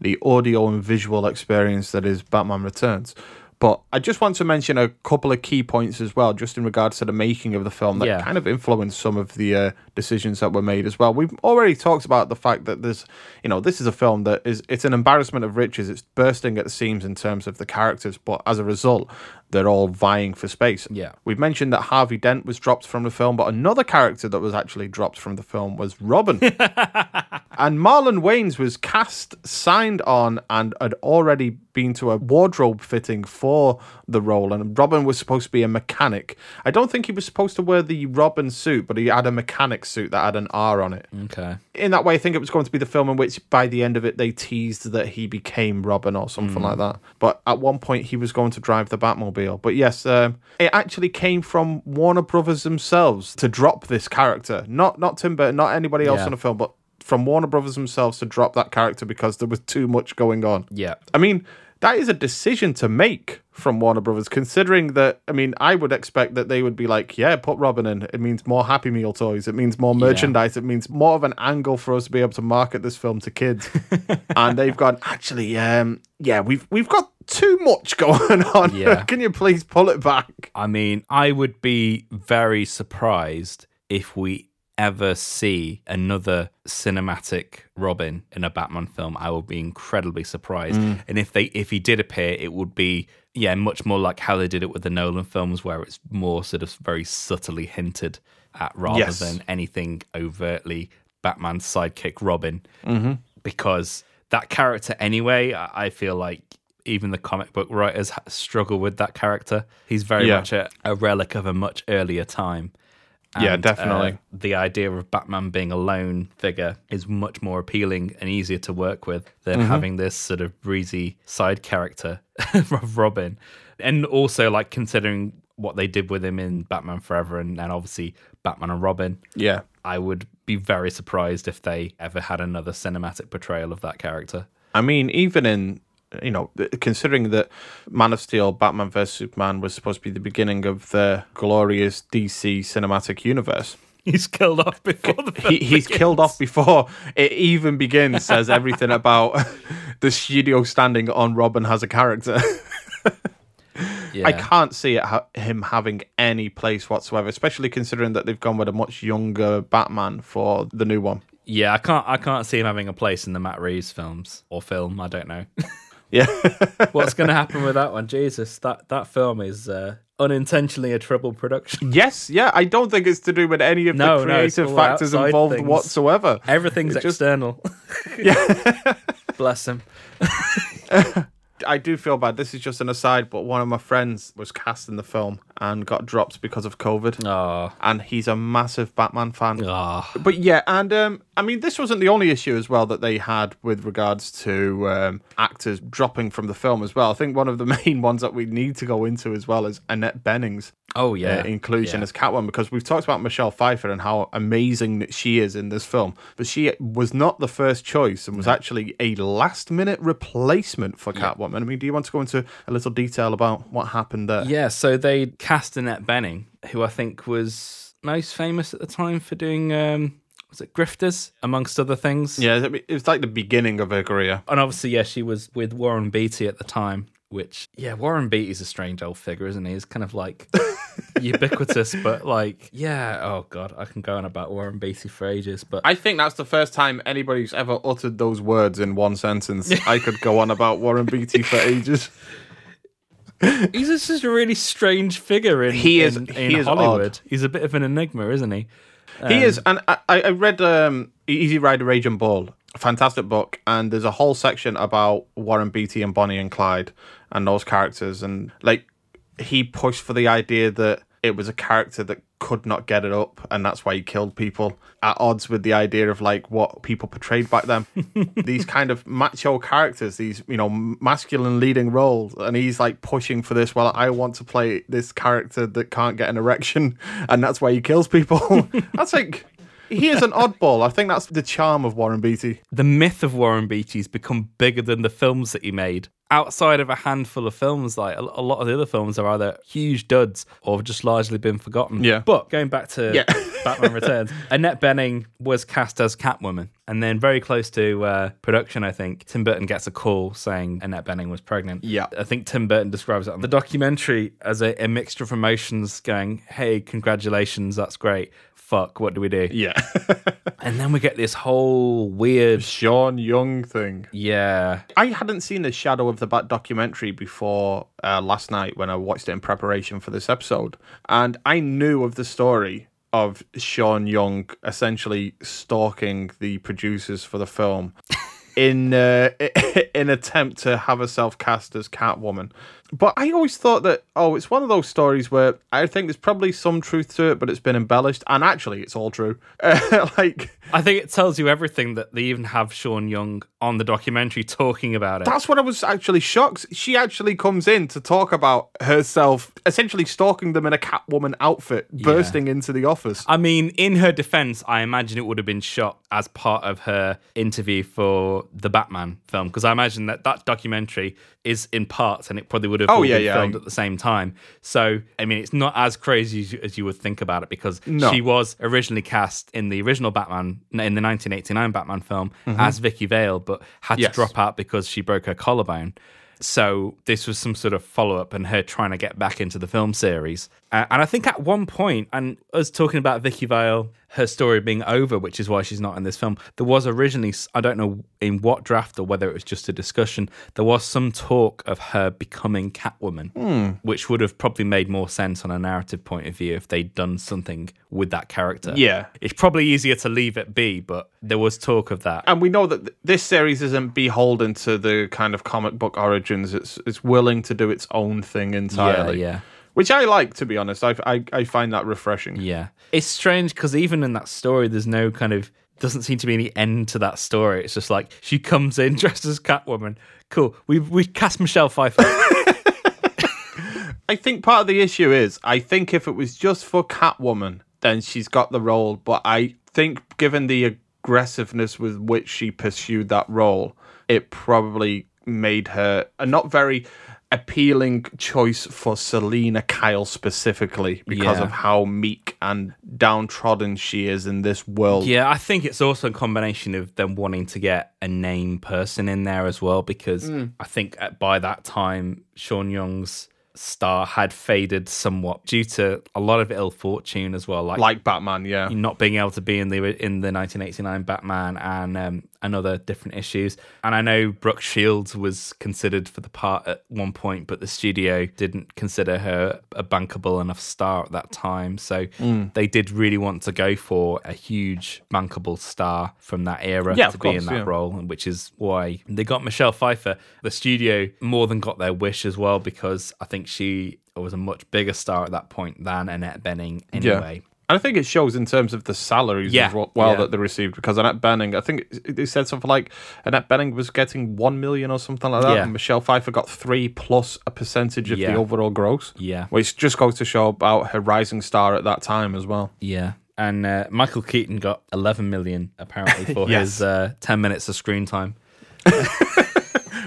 the audio and visual experience that is Batman Returns. But I just want to mention a couple of key points as well, just in regards to the making of the film that Yeah. kind of influenced some of the uh, decisions that were made as well. We've already talked about the fact that there's, you know, this is a film that is it's an embarrassment of riches. It's bursting at the seams in terms of the characters, but as a result, they're all vying for space. Yeah. We've mentioned that Harvey Dent was dropped from the film, but another character that was actually dropped from the film was Robin. and Marlon Wayans was cast, signed on, and had already been to a wardrobe fitting for the role. And Robin was supposed to be a mechanic. I don't think he was supposed to wear the Robin suit, but he had a mechanic suit that had an R on it. okay. In that way, I think it was going to be the film in which, by the end of it, they teased that he became Robin or something hmm. like that. But at one point, he was going to drive the Batmobile. But yes, um, it actually came from Warner Brothers themselves to drop this character, not not Tim Burton, not anybody else Yeah. in the film, but from Warner Brothers themselves to drop that character because there was too much going on. Yeah. I mean, that is a decision to make from Warner Brothers, considering that. I mean, I would expect that they would be like, yeah, put Robin in. It means more Happy Meal toys. It means more merchandise. It means more of an angle for us to be able to market this film to kids. and they've gone, actually, um, yeah, we've we've got too much going on. Yeah. Can you please pull it back? I mean, I would be very surprised if we ever see another cinematic Robin in a Batman film. I would be incredibly surprised. And if they if he did appear, it would be yeah, much more like how they did it with the Nolan films where it's more sort of very subtly hinted at rather Yes. than anything overtly Batman's sidekick Robin. Mm-hmm. Because that character anyway, I I feel like even the comic book writers struggle with that character. He's very Yeah. much a, a relic of a much earlier time. Yeah, definitely. uh, the idea of Batman being a lone figure is much more appealing and easier to work with than Mm-hmm. having this sort of breezy side character of Robin. And also, like, considering what they did with him in Batman Forever and, and obviously Batman and Robin, Yeah. I would be very surprised if they ever had another cinematic portrayal of that character. I mean, even in you know, considering that Man of Steel, Batman vs Superman was supposed to be the beginning of the glorious DC cinematic universe. He's killed off before the He, he's killed off before it even begins. Says everything about the studio standing on Robin has a character. Yeah. I can't see it ha- him having any place whatsoever, especially considering that they've gone with a much younger Batman for the new one. Yeah, I can't. I can't see him having a place in the Matt Reeves films or film. I don't know. Yeah. What's going to happen with that one? Jesus, that that film is uh, unintentionally a trouble production. yes, yeah. I don't think it's to do with any of No, the creative all factors involved things. whatsoever. Everything's It's just- external. yeah. Bless him. I do feel bad. This is just an aside, but one of my friends was cast in the film and got dropped because of COVID. Oh, And he's a massive Batman fan. oh. But yeah, and um, I mean, this wasn't the only issue as well that they had with regards to um, actors dropping from the film as well. I think one of the main ones that we need to go into as well is Annette Bening's. Oh, yeah. uh, inclusion Yeah. as Catwoman because we've talked about Michelle Pfeiffer and how amazing that she is in this film, but she was not the first choice and was actually a last minute replacement for Catwoman. I mean, do you want to go into a little detail about what happened there? Yeah, so they cast Annette Bening, who I think was most famous at the time for doing um was it Grifters, amongst other things. Yeah, it was like the beginning of her career. And obviously, yeah, she was with Warren Beatty at the time, which yeah, Warren Beatty's a strange old figure, isn't he? He's kind of like ubiquitous, but like, yeah, oh god, I can go on about Warren Beatty for ages, but I think that's the first time anybody's ever uttered those words in one sentence. I could go on about Warren Beatty for ages. he's just a really strange figure in He is- in, he is Hollywood. odd. He's a bit of an enigma, isn't he? he is, and I, I read um, Easy Riders, Raging Bulls, a fantastic book, and there's a whole section about Warren Beatty and Bonnie and Clyde and those characters, and like he pushed for the idea that it was a character that could not get it up, and that's why he killed people at odds with the idea of like what people portrayed back then. these kind of macho characters, these you know masculine leading roles, and he's like pushing for this. Well, I want to play this character that can't get an erection, and that's why he kills people. that's like. He is an oddball. I think that's the charm of Warren Beatty. the myth of Warren Beatty's become bigger than the films that he made. Outside of a handful of films, like a, a lot of the other films are either huge duds or have just largely been forgotten. Yeah. But going back to Yeah. Batman Returns, Annette Bening was cast as Catwoman. And then very close to uh, production, I think, Tim Burton gets a call saying Annette Bening was pregnant. Yeah. I think Tim Burton describes it on the documentary as a, a mixture of emotions going, hey, congratulations, that's great. Fuck, what do we do? Yeah. And then we get this whole weird, Sean Young thing. yeah, I hadn't seen the Shadow of the Bat documentary before uh, last night when I watched it in preparation for this episode, and I knew of the story of Sean Young essentially stalking the producers for the film in uh, in attempt to have herself cast as Catwoman. But I always thought that oh, it's one of those stories where I think there's probably some truth to it, but it's been embellished, and actually, it's all true. Uh, like I think it tells you everything that they even have Sean Young on the documentary talking about it. That's what I was actually shocked. She actually comes in to talk about herself, essentially stalking them in a Catwoman outfit, bursting into the office. I mean, in her defense, I imagine it would have been shot as part of her interview for the Batman film because I imagine that that documentary is in parts and it probably would have Oh, yeah, been yeah. filmed at the same time. So, I mean, it's not as crazy as you, as you would think about it because No. she was originally cast in the original Batman, in the 1989 Batman film, Mm-hmm. as Vicki Vale, but had Yes. to drop out because she broke her collarbone. So this was some sort of follow up and her trying to get back into the film series. Uh, and I think at one point, and us talking about Vicki Vale, her story being over, which is why she's not in this film, there was originally, I don't know in what draft or whether it was just a discussion, there was some talk of her becoming Catwoman, which would have probably made more sense on a narrative point of view if they'd done something with that character. Yeah. It's probably easier to leave it be, but there was talk of that. and we know that this series isn't beholden to the kind of comic book origins. It's it's willing to do its own thing entirely. yeah. Which I like, to be honest. I, I, I find that refreshing. Yeah. It's strange because even in that story, there's no kind of, doesn't seem to be any end to that story. It's just like she comes in dressed as Catwoman. Cool. We we cast Michelle Pfeiffer. I think part of the issue is I think if it was just for Catwoman, then she's got the role. But I think given the aggressiveness with which she pursued that role, it probably made her a not very appealing choice for Selina Kyle specifically because Yeah. of how meek and downtrodden she is in this world. yeah, I think it's also a combination of them wanting to get a name person in there as well because I think at, by that time, Sean Young's star had faded somewhat due to a lot of ill fortune as well. Like, Like Batman, yeah. not being able to be in the in the 1989 Batman and um, and other different issues. And I know Brooke Shields was considered for the part at one point, but the studio didn't consider her a bankable enough star at that time. So Mm. they did really want to go for a huge bankable star from that era Yeah, to be in that yeah. role, which is why they got Michelle Pfeiffer. The studio more than got their wish as well because I think she was a much bigger star at that point than Annette Bening anyway. And I think it shows in terms of the salaries Yeah, as well, well yeah. that they received because Annette Bening, I think they said something like Annette Bening was getting one million or something like that, Yeah. and Michelle Pfeiffer got three plus a percentage of the overall gross. Yeah. which just goes to show about her rising star at that time as well. Yeah. And uh, Michael Keaton got 11 million apparently for Yes. his uh, 10 minutes of screen time.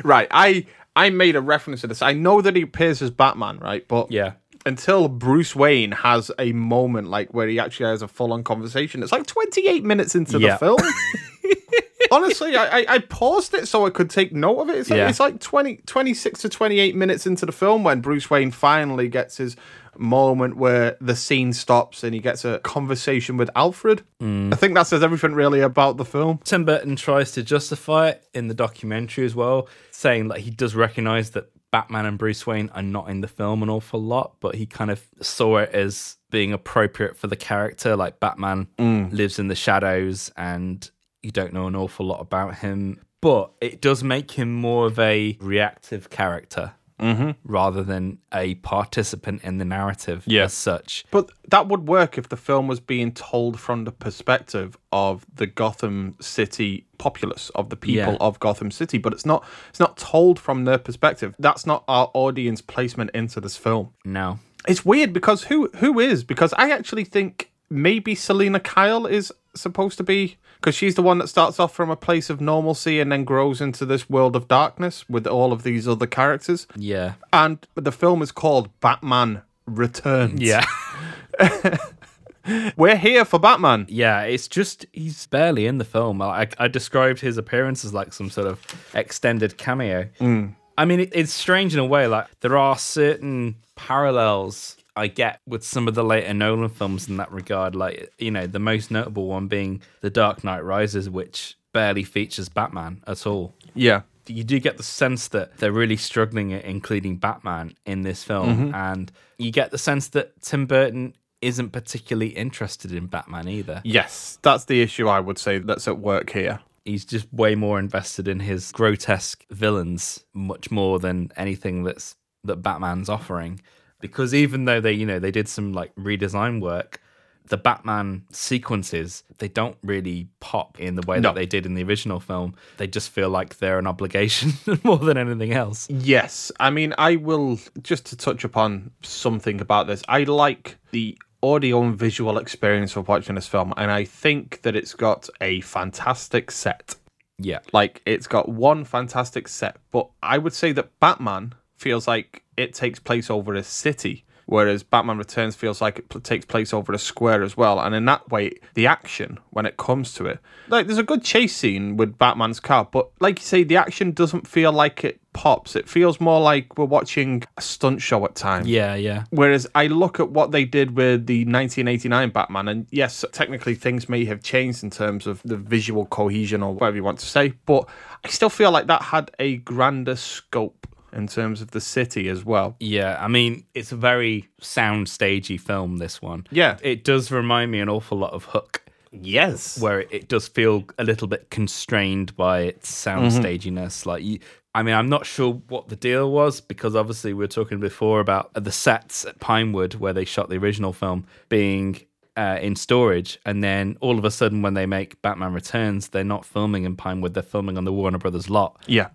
Right, I I made a reference to this. I know that he appears as Batman, right? But Yeah. Until Bruce Wayne has a moment like where he actually has a full on conversation, it's like 28 minutes into Yeah. the film. Honestly, I, I, paused it so I could take note of it. It's like, Yeah. it's like 20, 26 to 28 minutes into the film when Bruce Wayne finally gets his moment where the scene stops and he gets a conversation with Alfred. Mm. I think that says everything really about the film. Tim Burton tries to justify it in the documentary as well, saying that he does recognize that Batman and Bruce Wayne are not in the film an awful lot, but he kind of saw it as being appropriate for the character. Like Batman mm. lives in the shadows and you don't know an awful lot about him, but it does make him more of a reactive character. Mm-hmm. Rather than a participant in the narrative Yeah. as such. But that would work if the film was being told from the perspective of the Gotham City populace, of the people Yeah. of Gotham City. But it's not. It's not told from their perspective. That's not our audience placement into this film. No. It's weird because who who is? Because I actually think maybe Selina Kyle is supposed to be because she's the one that starts off from a place of normalcy and then grows into this world of darkness with all of these other characters. Yeah. And the film is called Batman Returns. Yeah. We're here for Batman. Yeah, it's just he's barely in the film. I, I described his appearance as like some sort of extended cameo. Mm. I mean, it, it's strange in a way. Like there are certain parallels I get with some of the later Nolan films in that regard. Like you know, the most notable one being The Dark Knight Rises, which barely features Batman at all. Yeah. You do get the sense that they're really struggling at including Batman in this film, mm-hmm. and you get the sense that Tim Burton isn't particularly interested in Batman either. Yes, that's the issue I would say that's at work here. he's just way more invested in his grotesque villains much more than anything that's that Batman's offering because even though they you know they did some like redesign work the Batman sequences they don't really pop in the way No. that they did in the original film they just feel like they're an obligation more than anything else Yes, I mean, I will just to touch upon something about this. I like the audio and visual experience of watching this film, and I think that it's got a fantastic set. yeah Like, it's got one fantastic set, but I would say that Batman feels like it takes place over a city, whereas Batman Returns feels like it pl- takes place over a square as well. And in that way, the action, when it comes to it, like, there's a good chase scene with Batman's car, but like you say, the action doesn't feel like it pops. It feels more like we're watching a stunt show at times. yeah yeah Whereas I look at what they did with the 1989 Batman, and yes, technically things may have changed in terms of the visual cohesion or whatever you want to say, but I still feel like that had a grander scope in terms of the city as well. Yeah, I mean, it's a very sound stagey film, this one. Yeah. It does remind me an awful lot of Hook, Yes. where it, it does feel a little bit constrained by its sound staginess. Like, you, I mean, I'm not sure what the deal was because obviously we were talking before about the sets at Pinewood where they shot the original film being uh, in storage, and then all of a sudden, when they make Batman Returns, they're not filming in Pinewood; they're filming on the Warner Brothers lot Yeah.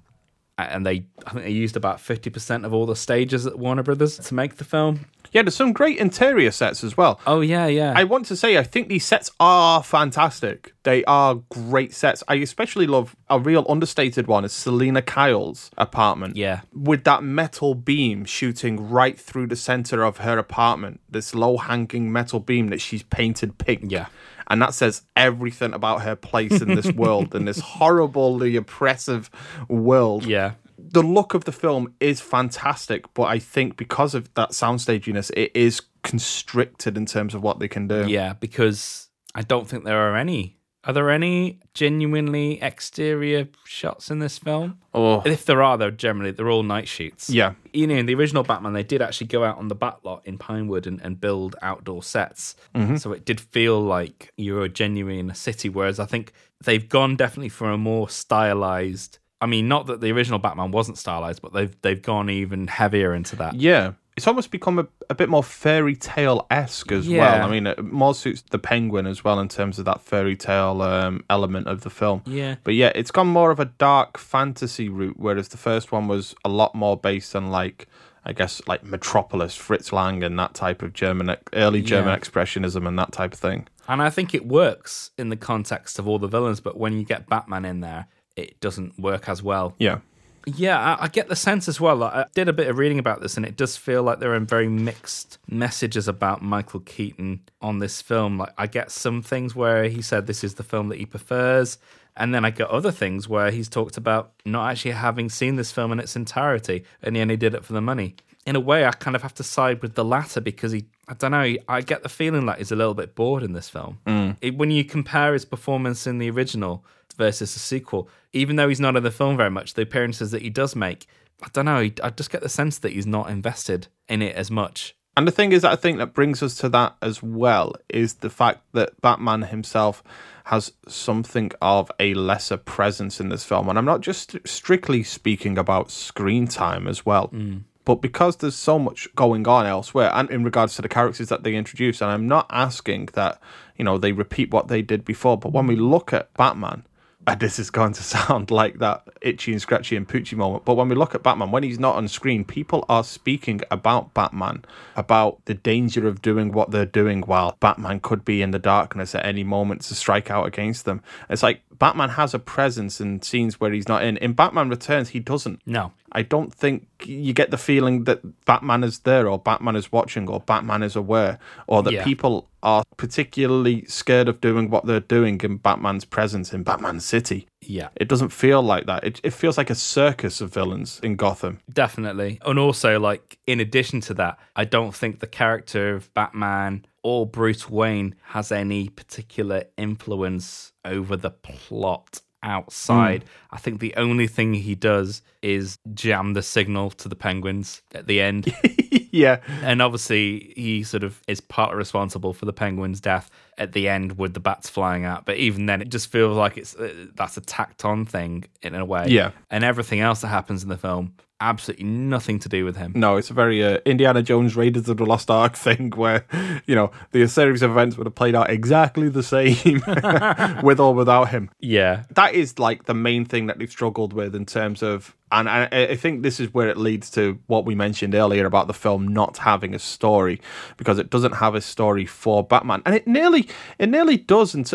And they I think they used about fifty percent of all the stages at Warner Brothers to make the film. Yeah, there's some great interior sets as well. Oh yeah, yeah. I want to say I think these sets are fantastic. They are great sets. I especially love a real understated one is Selina Kyle's apartment. Yeah. With that metal beam shooting right through the center of her apartment. This low hanging metal beam that she's painted pink. Yeah. And that says everything about her place in this world, in this horribly oppressive world yeah, the look of the film is fantastic, but I think because of that soundstaginess, it is constricted in terms of what they can do. yeah. Because I don't think there are any. Are there any genuinely exterior shots in this film? Oh. If there are, they're generally they're all night shoots. Yeah. You know, in the original Batman, they did actually go out on the back lot in Pinewood and, and build outdoor sets. Mm-hmm. So it did feel like you were genuinely in a city. Whereas I think they've gone definitely for a more stylized. I mean, not that the original Batman wasn't stylized, but they've they've gone even heavier into that. Yeah. It's almost become a, a bit more fairy tale esque as Yeah. well. I mean, it more suits the penguin as well in terms of that fairy tale um, element of the film. Yeah. But yeah, it's gone more of a dark fantasy route, whereas the first one was a lot more based on like. I guess like Metropolis, Fritz Lang, and that type of German, early German Yeah. expressionism and that type of thing. And I think it works in the context of all the villains, but when you get Batman in there, it doesn't work as well. Yeah, Yeah, I, I get the sense as well. like, I did a bit of reading about this, and it does feel like there are very mixed messages about Michael Keaton on this film. Like, I get some things where he said this is the film that he prefers, and then I get other things where he's talked about not actually having seen this film in its entirety, and he only did it for the money. In a way, I kind of have to side with the latter because he, I don't know, I get the feeling like he's a little bit bored in this film. Mm. It, when you compare his performance in the original versus the sequel, even though he's not in the film very much, the appearances that he does make, I don't know, I just get the sense that he's not invested in it as much. And the thing is that I think that brings us to that as well is the fact that Batman himself has something of a lesser presence in this film. And I'm not just strictly speaking about screen time as well. Hmm. But because there's so much going on elsewhere and in regards to the characters that they introduce, and I'm not asking that, you know, they repeat what they did before, but when we look at Batman, and this is going to sound like that itchy and scratchy and poochy moment. But when we look at Batman, when he's not on screen, people are speaking about Batman, about the danger of doing what they're doing while Batman could be in the darkness at any moment to strike out against them. It's like Batman has a presence in scenes where he's not in. In Batman Returns, he doesn't. No. I don't think you get the feeling that Batman is there or Batman is watching or Batman is aware or that Yeah. people are particularly scared of doing what they're doing in Batman's presence in Batman City. Yeah. It doesn't feel like that. It, it feels like a circus of villains in Gotham. Definitely. And also, like, in addition to that, I don't think the character of Batman or Bruce Wayne has any particular influence over the plot outside. I think the only thing he does is jam the signal to the penguins at the end. yeah. and obviously, he sort of is partly responsible for the penguins' death at the end with the bats flying out. But even then, it just feels like it's uh, that's a tacked on thing in a way. Yeah. And everything else that happens in the film, absolutely nothing to do with him. No, it's a very uh, Indiana Jones Raiders of the Lost Ark thing where, you know, the series of events would have played out exactly the same with or without him. Yeah. that is like the main thing that they've struggled with in terms of and I, I think this is where it leads to what we mentioned earlier about the film not having a story because it doesn't have a story for Batman. And it nearly it nearly does and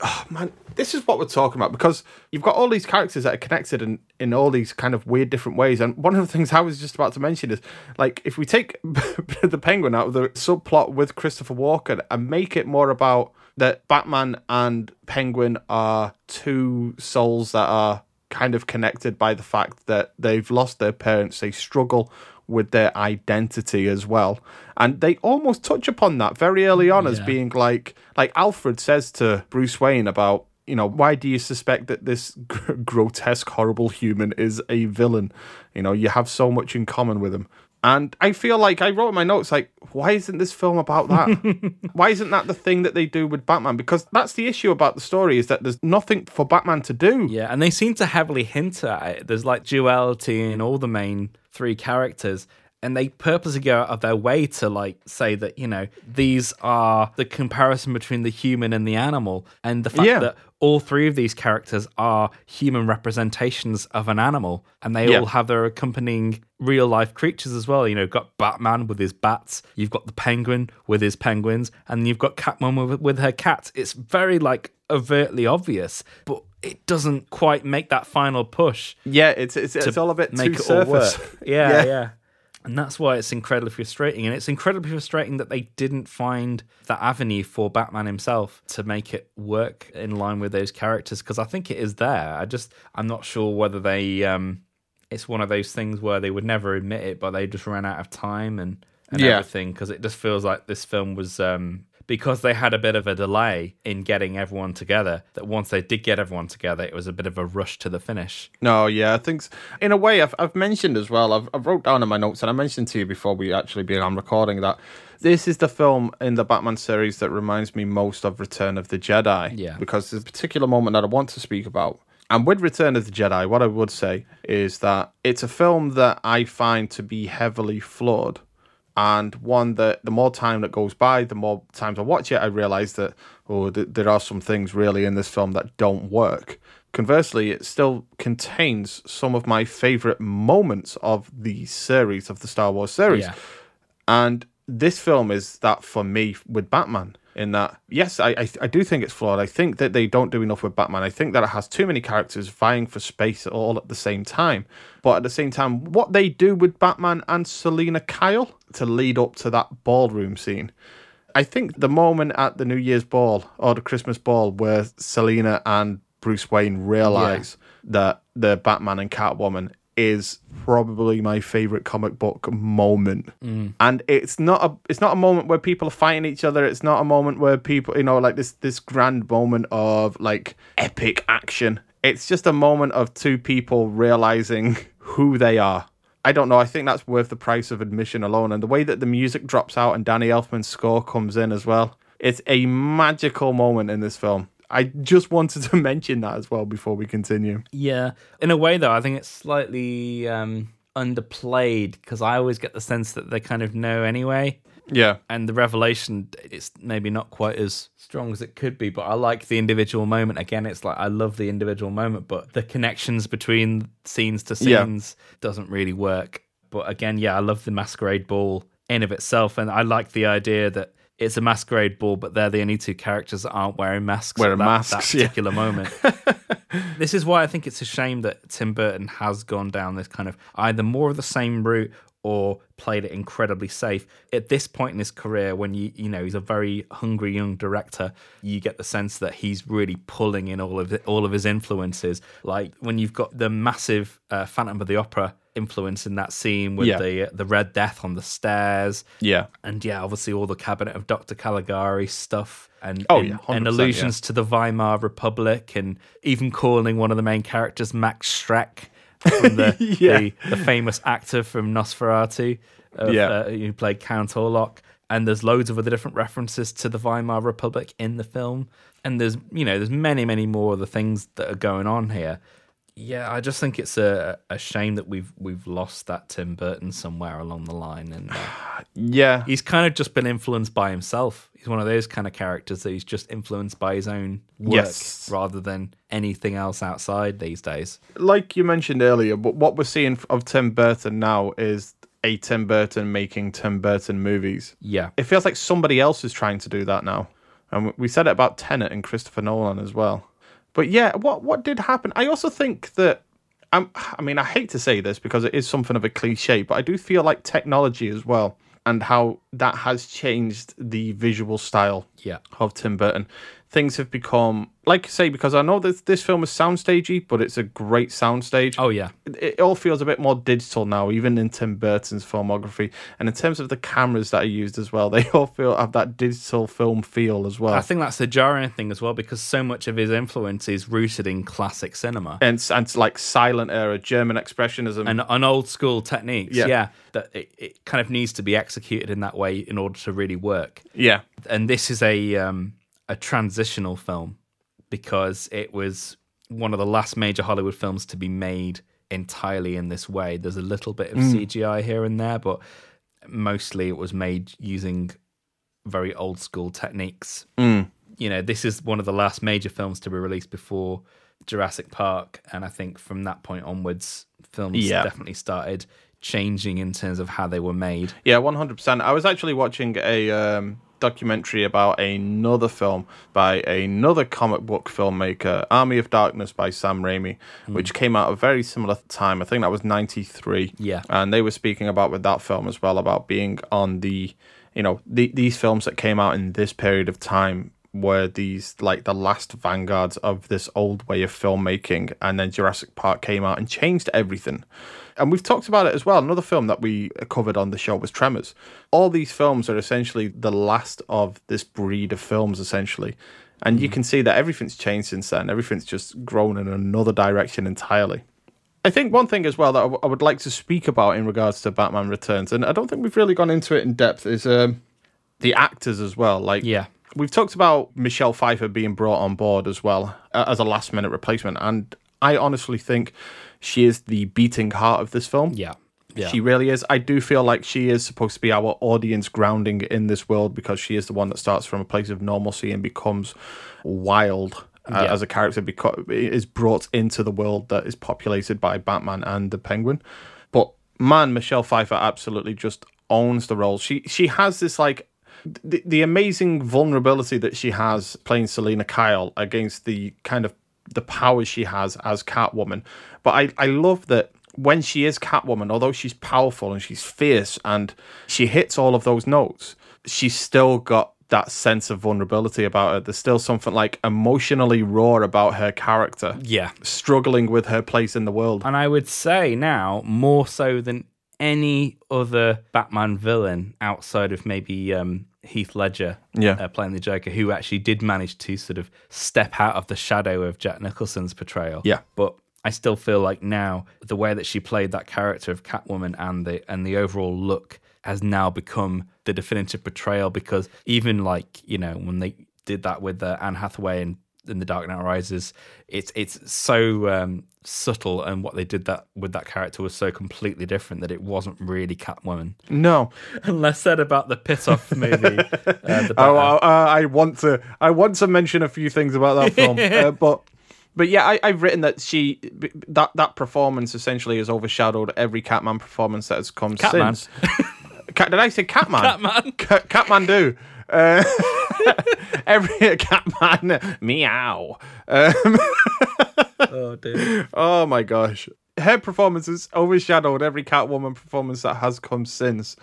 oh man this is what we're talking about because you've got all these characters that are connected in, in all these kind of weird different ways. And one of the things I was just about to mention is like if we take the penguin out of the subplot with Christopher Walken and make it more about that Batman and Penguin are two souls that are kind of connected by the fact that they've lost their parents. They struggle with their identity as well. And they almost touch upon that very early on as being like like Alfred says to Bruce Wayne about you know, why do you suspect that this gr- grotesque, horrible human is a villain? You know, you have so much in common with him. And I feel like I wrote in my notes, like, why isn't this film about that? why isn't that the thing that they do with Batman? Because that's the issue about the story is that there's nothing for Batman to do. Yeah, and they seem to heavily hint at it. There's like duality in all the main three characters. And they purposely go out of their way to like say that, you know, these are the comparison between the human and the animal. And the fact Yeah. that all three of these characters are human representations of an animal. And they Yeah. all have their accompanying real life creatures as well. You know, got Batman with his bats, you've got the penguin with his penguins, and you've got Catwoman with, with her cats. It's very like overtly obvious, but it doesn't quite make that final push Yeah, it's it's, it's all a bit make too it all surface. work. Yeah, yeah, And that's why it's incredibly frustrating. And it's incredibly frustrating that they didn't find that avenue for Batman himself to make it work in line with those characters. Because I think it is there. I just, I'm not sure whether they, um, it's one of those things where they would never admit it, but they just ran out of time and, and Yeah. everything. Because it just feels like this film was, um, because they had a bit of a delay in getting everyone together, that once they did get everyone together, it was a bit of a rush to the finish. No, yeah, I think in a way I've I've mentioned as well. I've I've wrote down in my notes and I mentioned to you before we actually began recording that this is the film in the Batman series that reminds me most of Return of the Jedi. Yeah. Because there's a particular moment that I want to speak about. And with Return of the Jedi, what I would say is that it's a film that I find to be heavily flawed and one that the more time that goes by, the more times I watch it, I realize that oh, th- there are some things really in this film that don't work. Conversely, it still contains some of my favorite moments of the series of the Star Wars series. Yeah. And this film is that for me with Batman. In that, yes, I, I I do think it's flawed. I think that they don't do enough with Batman. I think that it has too many characters vying for space all at the same time. But at the same time, what they do with Batman and Selina Kyle to lead up to that ballroom scene, I think the moment at the New Year's ball or the Christmas ball where Selina and Bruce Wayne realize that the Batman and Catwoman is probably my favorite comic book moment. And it's not a it's not a moment where people are fighting each other. It's not a moment where people, you know, like this this grand moment of like epic action. It's just a moment of two people realizing who they are. I don't know. I think that's worth the price of admission alone. And the way that the music drops out and Danny Elfman's score comes in as well, it's a magical moment in this film. I just wanted to mention that as well before we continue. Yeah. In a way, though, I think it's slightly um, underplayed because I always get the sense that they kind of know anyway. Yeah. And the revelation, it's maybe not quite as strong as it could be, but I like the individual moment. Again, it's like I love the individual moment, but the connections between scenes to Yeah. scenes doesn't really work. But again, yeah, I love the masquerade ball in of itself, and I like the idea that it's a masquerade ball, but they're the only two characters that aren't wearing masks. Wearing at that, masks, that yeah. particular moment. this is why I think it's a shame that Tim Burton has gone down this kind of either more of the same route or played it incredibly safe. At this point in his career, when you you know he's a very hungry young director, you get the sense that he's really pulling in all of it, all of his influences. Like when you've got the massive uh, Phantom of the Opera influence in that scene with Yeah. the the Red Death on the stairs, Yeah. and yeah, obviously all the Cabinet of Dr. Caligari stuff and, Oh, and, yeah, and 100%, allusions to the Weimar Republic and even calling one of the main characters Max Schreck from the, Yeah. the, the famous actor from Nosferatu of, Yeah. uh, who played Count Orlok. And there's loads of other different references to the Weimar Republic in the film. And there's, you know, there's many, many more of the things that are going on here. Yeah, I just think it's a, a shame that we've we've lost that Tim Burton somewhere along the line, and uh, Yeah. he's kind of just been influenced by himself. He's one of those kind of characters that he's just influenced by his own work Yes. rather than anything else outside these days. like you mentioned earlier, but what we're seeing of Tim Burton now is a Tim Burton making Tim Burton movies. Yeah. It feels like somebody else is trying to do that now. And we said it about Tenet and Christopher Nolan as well. But yeah, what what did happen? I also think that um, I mean, I hate to say this because it is something of a cliche, but I do feel like technology as well and how that has changed the visual style Yeah. of Tim Burton. Things have become, like I say, because I know that this film is soundstagey, but it's a great soundstage. Oh yeah. It, it all feels a bit more digital now, even in Tim Burton's filmography. And in terms of the cameras that are used as well, they all feel have that digital film feel as well. I think that's the jarring thing as well because so much of his influence is rooted in classic cinema and, and it's like silent era German expressionism. and on old school techniques. Yeah. Yeah. that it, it kind of needs to be executed in that way in order to really work. yeah, and this is a um, a transitional film because it was one of the last major Hollywood films to be made entirely in this way. There's a little bit of CGI here and there, but mostly it was made using very old school techniques. You know, this is one of the last major films to be released before Jurassic Park, and I think from that point onwards, films Yeah. definitely started changing in terms of how they were made. yeah, one hundred percent. I was actually watching a um, documentary about another film by another comic book filmmaker, Army of Darkness by Sam Raimi, hmm. which came out a very similar time. I think that was ninety three. Yeah. and they were speaking about with that film as well about being on the, you know, the, these films that came out in this period of time were these like the last vanguards of this old way of filmmaking and then Jurassic Park came out and changed everything. And we've talked about it as well. Another film that we covered on the show was Tremors. All these films are essentially the last of this breed of films, essentially. And you can see that everything's changed since then. Everything's just grown in another direction entirely. I think one thing as well that I, w- I would like to speak about in regards to Batman Returns, and I don't think we've really gone into it in depth, is um, the actors as well. Like, Yeah. We've talked about Michelle Pfeiffer being brought on board as well uh, as a last minute replacement, and I honestly think she is the beating heart of this film. Yeah. Yeah. She really is. I do feel like she is supposed to be our audience grounding in this world because she is the one that starts from a place of normalcy and becomes wild uh, Yeah. as a character because is brought into the world that is populated by Batman and the Penguin. But man, Michelle Pfeiffer absolutely just owns the role. She she has this like the, the amazing vulnerability that she has playing Selina Kyle against the kind of the powers she has as Catwoman. But I, I love that when she is Catwoman, although she's powerful and she's fierce and she hits all of those notes, she's still got that sense of vulnerability about her. There's still something like emotionally raw about her character. Yeah. Struggling with her place in the world. And I would say now, more so than any other Batman villain outside of maybe um, Heath Ledger Yeah. uh, playing the Joker, who actually did manage to sort of step out of the shadow of Jack Nicholson's portrayal. Yeah. But I still feel like now the way that she played that character of Catwoman and the and the overall look has now become the definitive portrayal because even like you know when they did that with uh, Anne Hathaway in, in The Dark Knight Rises, it's it's so um, subtle and what they did that with that character was so completely different that it wasn't really Catwoman. No. And less said about the Pitof movie. uh, Oh, uh, I want to. I want to mention a few things about that film, uh, but but yeah, I, I've written that she that that performance essentially has overshadowed every Catman performance that has come Catman. since. Cat, did I say Catman? Catman. Ca- Catmandu. Uh, every Catman meow. Um, oh dear. oh my gosh. Her performance has overshadowed every Catwoman performance that has come since.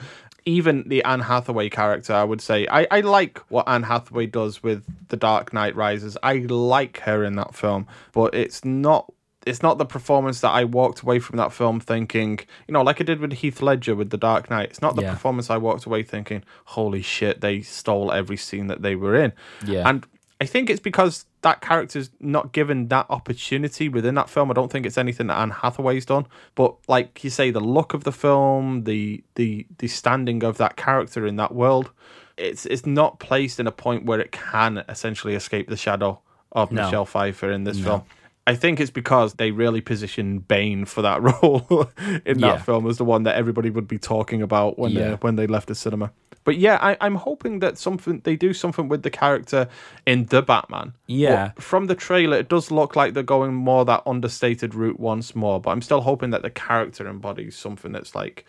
Even the Anne Hathaway character, I would say. I, I like what Anne Hathaway does with The Dark Knight Rises. I like her in that film, but it's not it's not the performance that I walked away from that film thinking, you know, like I did with Heath Ledger with The Dark Knight. It's not the Yeah. performance I walked away thinking, holy shit, they stole every scene that they were in. Yeah. And I think it's because that character's not given that opportunity within that film. I don't think it's anything that Anne Hathaway's done. But like you say, the look of the film, the the the standing of that character in that world, it's it's not placed in a point where it can essentially escape the shadow of No. Michelle Pfeiffer in this film. I think it's because they really position Bane for that role in that Yeah. film as the one that everybody would be talking about when Yeah. they when they left the cinema. But yeah, I, I'm hoping that something they do something with the character in the Batman. Yeah. But from the trailer, it does look like they're going more that understated route once more. But I'm still hoping that the character embodies something that's like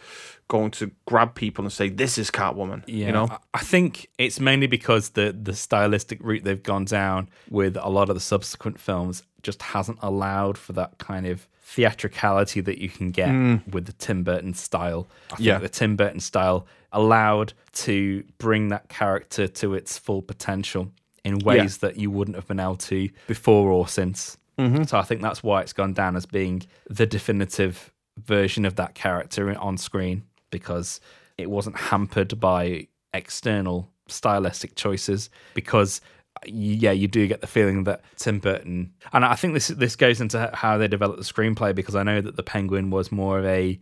going to grab people and say, "This is Catwoman." Yeah, You know? I- I think it's mainly because the the stylistic route they've gone down with a lot of the subsequent films just hasn't allowed for that kind of theatricality that you can get with the Tim Burton style. I think. Yeah. the Tim Burton style allowed to bring that character to its full potential in ways that you wouldn't have been able to before or since. Mm-hmm. So I think that's why it's gone down as being the definitive version of that character on screen because it wasn't hampered by external stylistic choices because yeah you do get the feeling that Tim Burton and I think this this goes into how they developed the screenplay because I know that the Penguin was more of a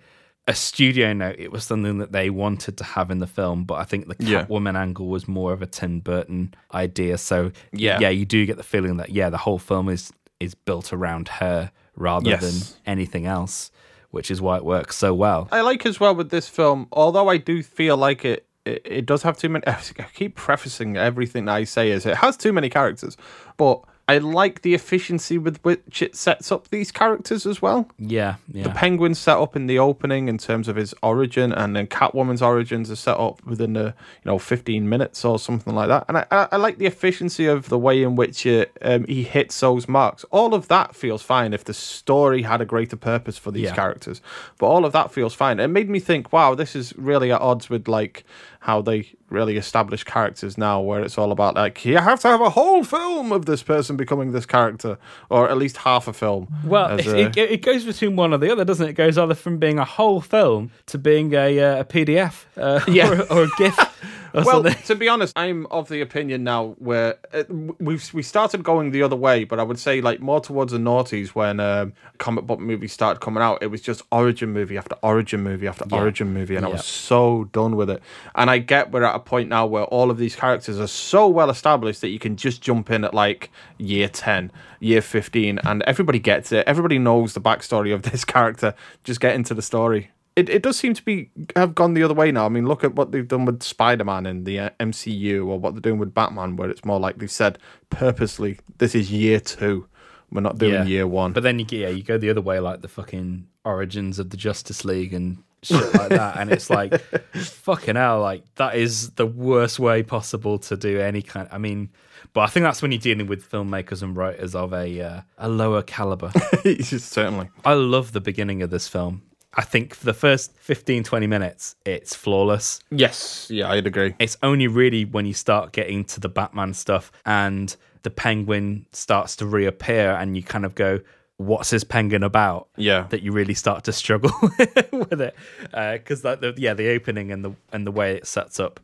a studio note it was something that they wanted to have in the film but I think the Yeah. Catwoman angle was more of a Tim Burton idea so Yeah. yeah you do get the feeling that yeah the whole film is is built around her rather Yes. than anything else which is why it works so well I like as well with this film, although I do feel like it, it, it does have too many. I keep prefacing everything I say as it has too many characters, but I like the efficiency with which it sets up these characters as well. yeah yeah The Penguin's set up in the opening in terms of his origin, and then Catwoman's origins are set up within the you know fifteen minutes or something like that. And I, I, I like the efficiency of the way in which it, um, he hits those marks. All of that feels fine if the story had a greater purpose for these Yeah. characters. But all of that feels fine. It made me think, wow, this is really at odds with like how they really establish characters now, where it's all about like you have to have a whole film of this person becoming this character, or at least half a film. Well, it, a- it, it goes between one or the other, doesn't it? It goes either from being a whole film to being a, uh, a PDF uh, Yeah. or, or a GIF well, something. to be honest, I'm of the opinion now where uh, we've we started going the other way, but I would say like more towards the noughties when um, comic book movies started coming out. It was just origin movie after origin movie after origin movie, and I was so done with it. And I get we're at a point now where all of these characters are so well established that you can just jump in at like year ten, year fifteen, and everybody gets it. Everybody knows the backstory of this character. Just get into the story. It, it does seem to be have gone the other way now. I mean, look at what they've done with Spider Man in the uh, MCU, or what they're doing with Batman, where it's more like they've said purposely, this is year two. We're not doing year one. But then you yeah, you go the other way, like the fucking origins of the Justice League and shit like that, and it's like fucking hell, like that is the worst way possible to do any kind. I mean, but I think that's when you're dealing with filmmakers and writers of a uh, a lower caliber. certainly. I love the beginning of this film. I think for the first 15, 20 minutes, it's flawless. Yes, yeah, I'd agree. It's only really when you start getting to the Batman stuff and the penguin starts to reappear and you kind of go, what's this penguin about? Yeah. That you really start to struggle with it. Uh, because like the yeah, the opening and the and the way it sets up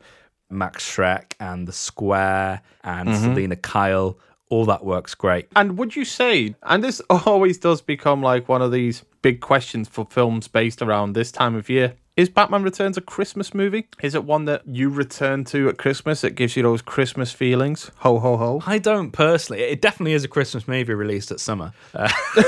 Max Schreck and the square and mm-hmm. Selina Kyle, all that works great. And would you say, and this always does become like one of these big questions for films based around this time of year. Is Batman Returns a Christmas movie? Is it one that you return to at Christmas? It gives you those Christmas feelings. Ho ho ho. I don't personally. It definitely is a Christmas movie released at summer. Uh,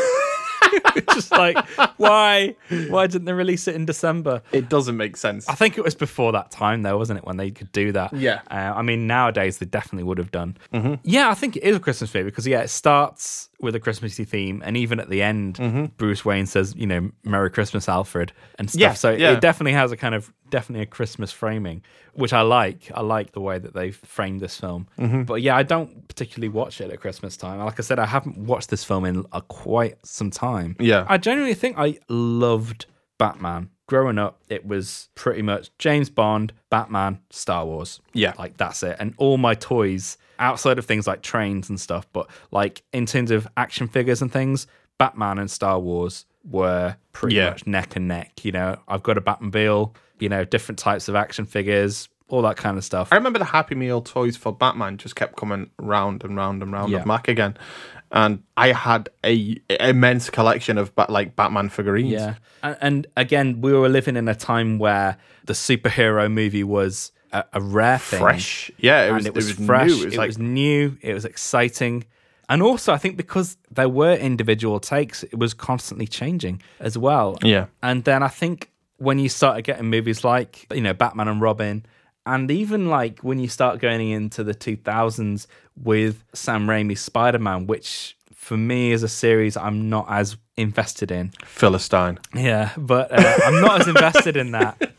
just like why? Why didn't they release it in December? It doesn't make sense. I think it was before that time, though, wasn't it, when they could do that? Yeah. Uh, I mean, nowadays they definitely would have done. Yeah, I think it is a Christmas movie because yeah, it starts with a Christmassy theme, and even at the end, mm-hmm. Bruce Wayne says, you know, "Merry Christmas, Alfred," and stuff. Yeah, so yeah. it definitely has a kind of definitely a Christmas framing, which I like. I like the way that they've framed this film. Mm-hmm. But yeah, I don't particularly watch it at Christmas time. Like I said, I haven't watched this film in a, quite some time. Yeah. I genuinely think I loved Batman. Growing up, it was pretty much James Bond, Batman, Star Wars. Yeah. Like that's it. And all my toys, outside of things like trains and stuff, but like in terms of action figures and things, Batman and Star Wars were pretty Yeah. much neck and neck. You know, I've got a Batmobile, you know, different types of action figures, all that kind of stuff. I remember the Happy Meal toys for Batman just kept coming round and round and round Yeah. of Mac again, and I had a immense collection of like Batman figurines. Yeah. And, and again, we were living in a time where the superhero movie was a, a rare thing. fresh. Yeah, it was. it was, it was fresh. New. It It was like was new. It was exciting. And also, I think because there were individual takes, it was constantly changing as well. Yeah. And then I think when you started getting movies like, you know, Batman and Robin, and even like when you start going into the 2000s with Sam Raimi's Spider Man, which for me is a series I'm not as invested in. Philistine. Yeah, but uh, I'm not as invested in that.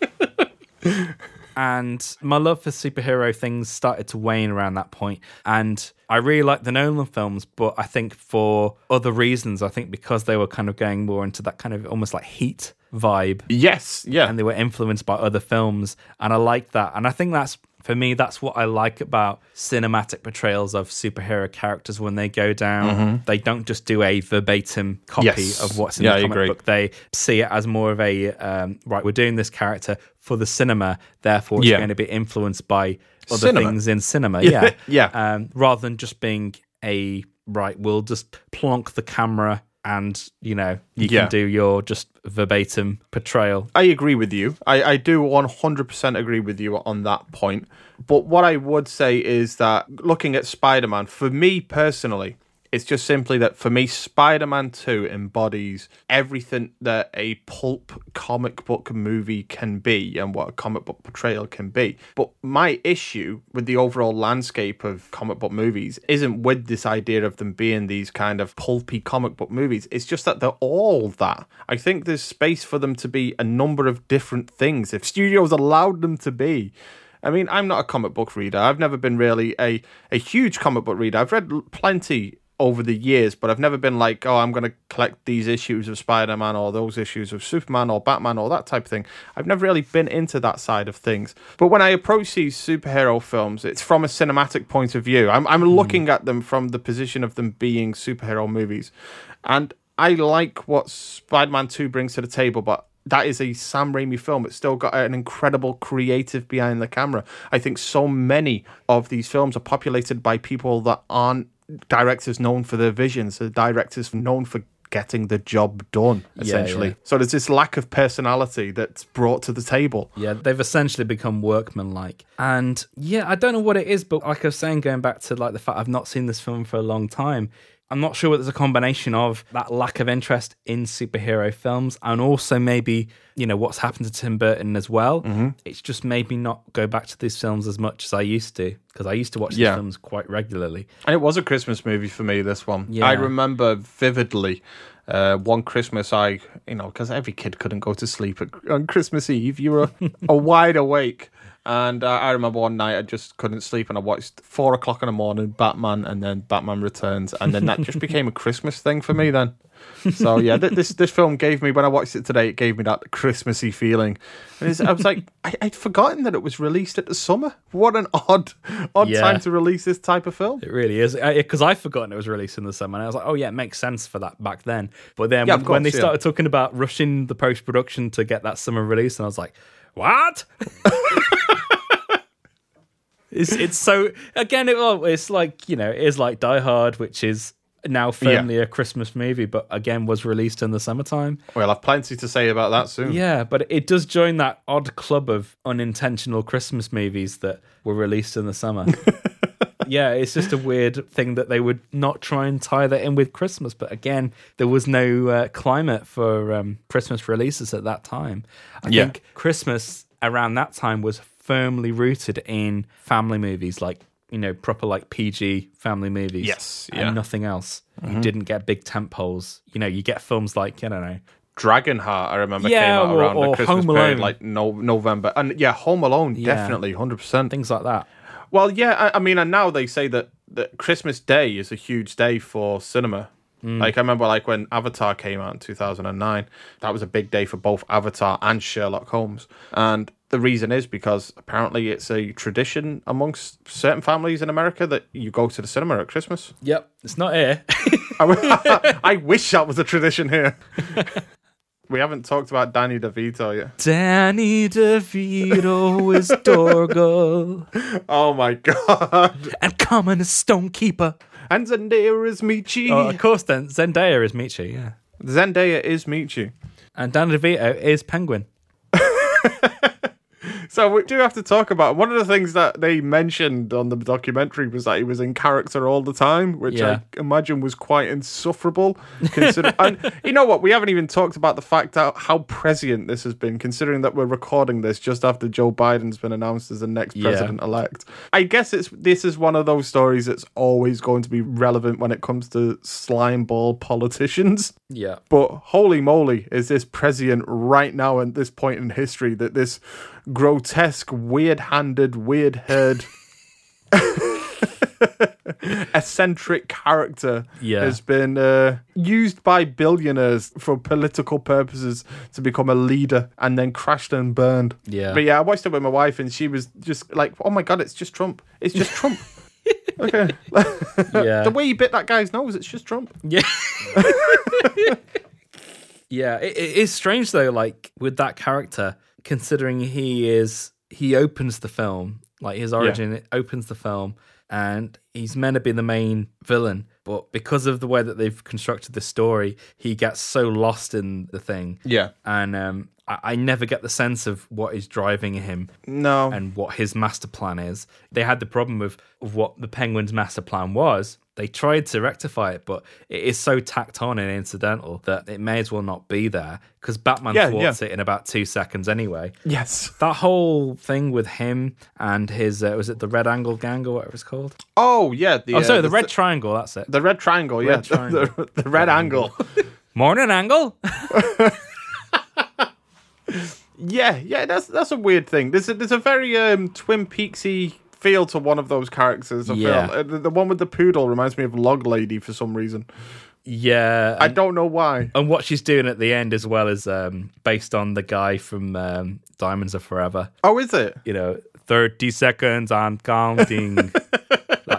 And my love for superhero things started to wane around that point. And I really like the Nolan films, but I think for other reasons. I think because they were kind of going more into that kind of almost like heat vibe Yes. Yeah. and they were influenced by other films and i like that and i think that's for me that's what i like about cinematic portrayals of superhero characters when they go down they don't just do a verbatim copy Mm-hmm. Yes. of what's in Yeah, the comic agree. book they see it as more of a um, right we're doing this character for the cinema therefore it's Yeah. going to be influenced by other Cinema. things in cinema Yeah, yeah yeah. um, rather than just being a right we'll just plonk the camera and you know you Yeah. can do your just verbatim portrayal I agree with you. I, I do 100% agree with you on that point. But what I would say is that looking at Spider Man, for me personally, it's just simply that for me, Spider Man 2 embodies everything that a pulp comic book movie can be and what a comic book portrayal can be. But my issue with the overall landscape of comic book movies isn't with this idea of them being these kind of pulpy comic book movies. It's just that they're all that. I think there's space for them to be a number of different things if studios allowed them to be. I mean, I'm not a comic book reader. I've never been really a, a huge comic book reader. I've read plenty over the years, but I've never been like, oh, I'm going to collect these issues of Spider Man or those issues of Superman or Batman or that type of thing. I've never really been into that side of things. But when I approach these superhero films, it's from a cinematic point of view. I'm, I'm mm-hmm. looking at them from the position of them being superhero movies. And I like what Spider Man 2 brings to the table, but that is a Sam Raimi film. It's still got an incredible creative behind the camera. I think so many of these films are populated by people that aren't directors known for their visions, the directors known for getting the job done, essentially. yeah. So there's this lack of personality that's brought to the table. Yeah, they've essentially become workmanlike. And yeah, I don't know what it is, but like I was saying, going back to like the fact I've not seen this film for a long time, I'm not sure whether it's a combination of that lack of interest in superhero films and also maybe, you know, what's happened to Tim Burton as well. Mm-hmm. It's just made me not go back to these films as much as I used to because I used to watch these Yeah. films quite regularly. And it was a Christmas movie for me, this one. Yeah. I remember vividly uh, one Christmas, I, you know, because every kid couldn't go to sleep at, on Christmas Eve. You were a wide awake. And uh, I remember one night I just couldn't sleep and I watched four o'clock in the morning Batman and then Batman Returns. And then that just became a Christmas thing for me then. So yeah, th- this this film gave me when I watched it today, it gave me that Christmassy feeling. And I was like, I, I'd forgotten that it was released at the summer. What an odd, odd Yeah. time to release this type of film. It really is because I've forgotten it was released in the summer, and I was like, "Oh yeah, it makes sense for that back then." But then Yeah, when, of when they yeah. started talking about rushing the post production to get that summer release, and I was like, "What?" it's it's so again, it, well, it's like you know, it is like Die Hard, which is now firmly a Christmas movie, but again was released in the summertime. Well, I've plenty to say about that soon. Yeah, but it does join that odd club of unintentional Christmas movies that were released in the summer. yeah, it's just a weird thing that they would not try and tie that in with Christmas. But again, there was no uh, climate for um, Christmas releases at that time. I Yeah. think Christmas around that time was firmly rooted in family movies, like you know, proper like PG family movies. Yes, and yeah. Mm-hmm. nothing else. You didn't get big tent poles. You know, you get films like I don't know. Dragonheart, I remember, Yeah, came out or- around or the Christmas Home period, like no November, and yeah, Home Alone, Yeah. definitely, hundred percent. Things like that. Well, yeah, I, I mean, and now they say that that Christmas Day is a huge day for cinema. Mm. Like I remember, like when Avatar came out in two thousand and nine, that was a big day for both Avatar and Sherlock Holmes, and the reason is because apparently it's a tradition amongst certain families in America that you go to the cinema at Christmas. Yep, it's not here. I wish that was a tradition here. we haven't talked about Danny DeVito yet. Danny DeVito is Dorgle, Oh my god! and Common is Stonekeeper. And Zendaya is Meechee. Oh, of course, then Zendaya is Meechee, yeah, Zendaya is Meechee. and Danny DeVito is Penguin. So we do have to talk about one of the things that they mentioned on the documentary was that he was in character all the time, which Yeah. I imagine was quite insufferable. Consider- and you know what? We haven't even talked about the fact that how prescient this has been, considering that we're recording this just after Joe Biden's been announced as the next Yeah. president elect. I guess it's this is one of those stories that's always going to be relevant when it comes to slime ball politicians. Yeah, But holy moly, is this prescient right now at this point in history that this grotesque, weird handed, weird haired, eccentric character Yeah. has been uh, used by billionaires for political purposes to become a leader and then crashed and burned. Yeah. But yeah, I watched it with my wife and she was just like, oh my God, it's just Trump. It's just Trump. okay. yeah, the way he bit that guy's nose, it's just Trump. yeah. yeah, it, it is strange though. Like with that character, considering he is he opens the film, like his origin it opens the film, and he's meant to be the main villain. But because of the way that they've constructed the story, he gets so lost in the thing. Yeah. and um, I, I never get the sense of what is driving him No. and what his master plan is. They had the problem of, of what the Penguin's master plan was. They tried to rectify it, but it is so tacked on and incidental that it may as well not be there because Batman Yeah, thwarts it in about two seconds anyway. yes. That whole thing with him and his uh, was it the Red Angle Gang or whatever it's called? Oh, yeah. The, Oh, uh, sorry, the Red Triangle. That's it. The red triangle, yeah. Red triangle. The, the red angle. Morning Angle. yeah, yeah, that's that's a weird thing. There's a, there's a very um, Twin Peaksy feel to one of those characters. I Yeah. feel. Uh, the, the one with the poodle reminds me of Log Lady for some reason. yeah, I don't know why. and what she's doing at the end as well is um, based on the guy from um, Diamonds Are Forever. Oh, is it? you know, 30 seconds on counting,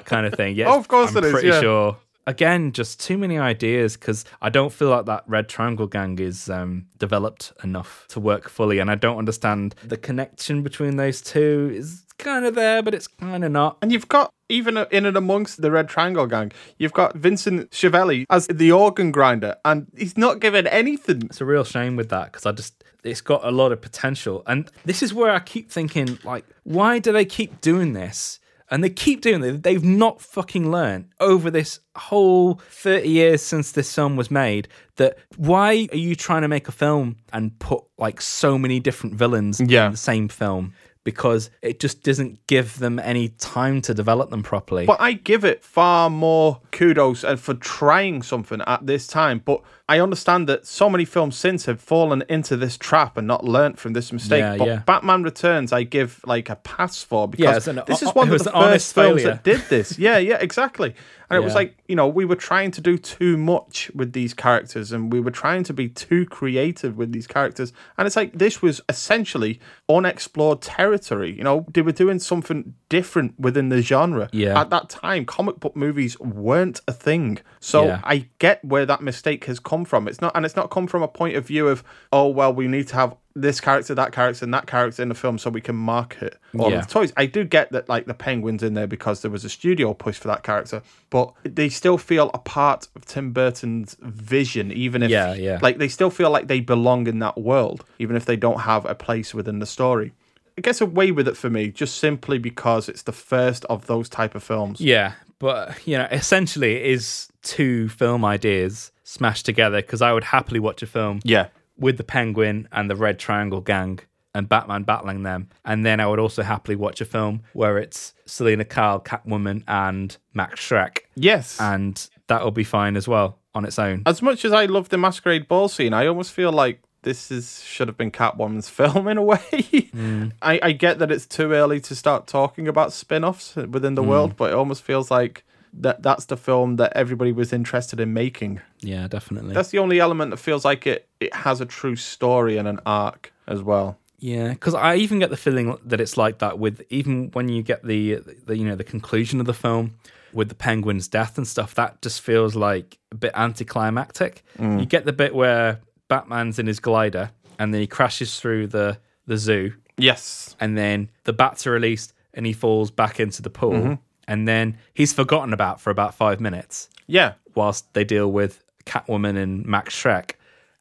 that kind of thing. Yeah, Oh, of course I'm it is, pretty yeah. sure. Again, just too many ideas because I don't feel like that Red Triangle Gang is um, developed enough to work fully, and I don't understand the connection between those two. Is kind of there, but it's kind of not. And you've got even in and amongst the Red Triangle gang, you've got Vincent Schiavelli as the organ grinder, and he's not given anything. It's a real shame with that because I just it's got a lot of potential, and this is where I keep thinking like, why do they keep doing this? And they keep doing it. They've not fucking learned over this whole 30 years since this film was made that why are you trying to make a film and put like so many different villains Yeah. in the same film? Because it just doesn't give them any time to develop them properly. But I give it far more kudos and for trying something at this time. But I understand that so many films since have fallen into this trap and not learnt from this mistake. Yeah, but yeah. Batman Returns, I give like a pass for because it's an- this is one of the first films failure. that did this. Yeah, yeah, exactly. And it was like you know we were trying to do too much with these characters, and we were trying to be too creative with these characters. And it's like this was essentially unexplored territory. You know, they were doing something different within the genre. Yeah. At that time, comic book movies weren't a thing. So Yeah. I get where that mistake has come from. It's not, and it's not come from a point of view of, oh well, we need to have this character, that character, and that character in the film so we can market all Yeah. of the toys. I do get that, like the penguins in there because there was a studio push for that character, but they still feel a part of Tim Burton's vision, even if, Yeah, yeah. like they still feel like they belong in that world, even if they don't have a place within the story. It gets away with it for me just simply because it's the first of those type of films. Yeah, but you know, essentially, it is two film ideas smashed together. Because I would happily watch a film, Yeah. With the Penguin and the Red Triangle Gang and Batman battling them, and then I would also happily watch a film where it's Selina Kyle, Catwoman, and Max Schreck, Yes. and that'll be fine as well on its own. as much as I love the masquerade ball scene, I almost feel like this is should have been Catwoman's film in a way. Mm. I, I get that it's too early to start talking about spin-offs within the mm. world, but it almost feels like that that's the film that everybody was interested in making. Yeah, definitely. That's the only element that feels like it it has a true story and an arc as well. Yeah, because I even get the feeling that it's like that with even when you get the, the you know the conclusion of the film with the penguin's death and stuff. That just feels like a bit anticlimactic. Mm. You get the bit where Batman's in his glider and then he crashes through the the zoo, Yes. and then the bats are released and he falls back into the pool, mm-hmm. And then he's forgotten about for about five minutes Yeah. whilst they deal with Catwoman and Max Schreck.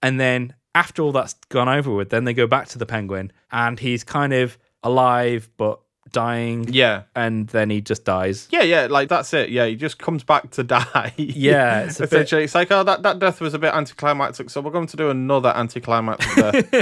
And then after all that's gone over with, then they go back to the Penguin and he's kind of alive but dying. Yeah. And then he just dies. Yeah, yeah, like that's it. Yeah, he just comes back to die. Yeah, it's a bit- essentially, it's like, oh, that, that death was a bit anticlimactic, so we're going to do another anticlimactic death,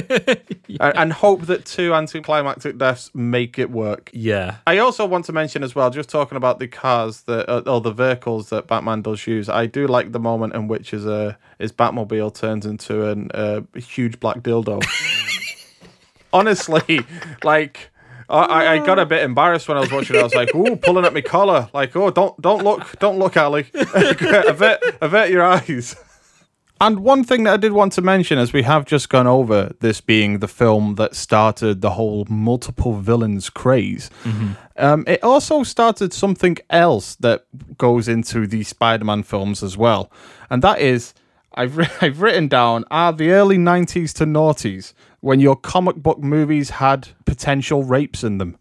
and, and hope that two anticlimactic deaths make it work. Yeah. I also want to mention as well, just talking about the cars that uh, or the vehicles that Batman does use. I do like the moment in which his uh, his Batmobile turns into an, uh, a huge black dildo. Honestly, like. I, I- I got a bit embarrassed when I was watching it. I was like, "Ooh, pulling at my collar!" Like, "Oh, don't, don't look, don't look, Ali. avert, avert your eyes." And one thing that I did want to mention, as we have just gone over this being the film that started the whole multiple villains craze, um, it also started something else that goes into the Spider Man films as well. And that is, I've, ri- I've written down, are the early 90s to noughties when your comic book movies had potential rapes in them.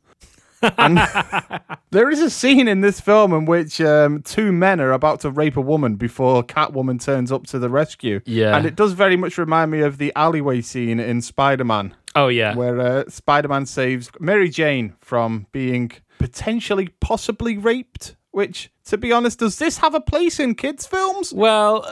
And there is a scene in this film in which um, two men are about to rape a woman before Catwoman turns up to the rescue. Yeah. And it does very much remind me of the alleyway scene in Spider Man, Oh, yeah. where uh, Spider Man saves Mary Jane from being potentially, possibly raped. Which, to be honest, does this have a place in kids' films? Well,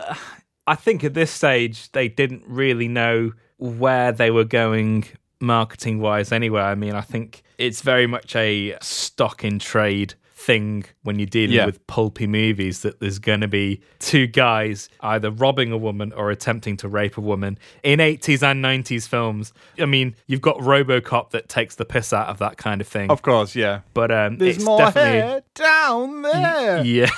I think at this stage they didn't really know where they were going marketing wise anyway. I mean, I think it's very much a stock in trade thing when you're dealing Yeah. with pulpy movies that there's going to be two guys either robbing a woman or attempting to rape a woman in 80s and 90s films. I mean, you've got RoboCop that takes the piss out of that kind of thing. Of course, yeah. but um, There's it's more definitely hair down there. yeah.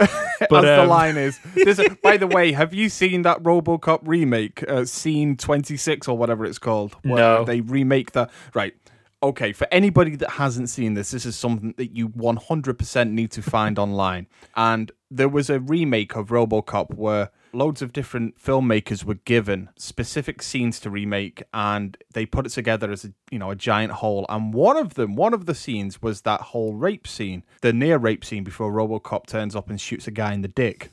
as But, the um, line is. A- by the way, have you seen that RoboCop remake, uh, Scene 26 or whatever it's called? Where No. They remake the right. Okay, for anybody that hasn't seen this, this is something that you 100% need to find online. And there was a remake of RoboCop where loads of different filmmakers were given specific scenes to remake and they put it together as a you know a giant whole and one of them one of the scenes was that whole rape scene the near rape scene before RoboCop turns up and shoots a guy in the dick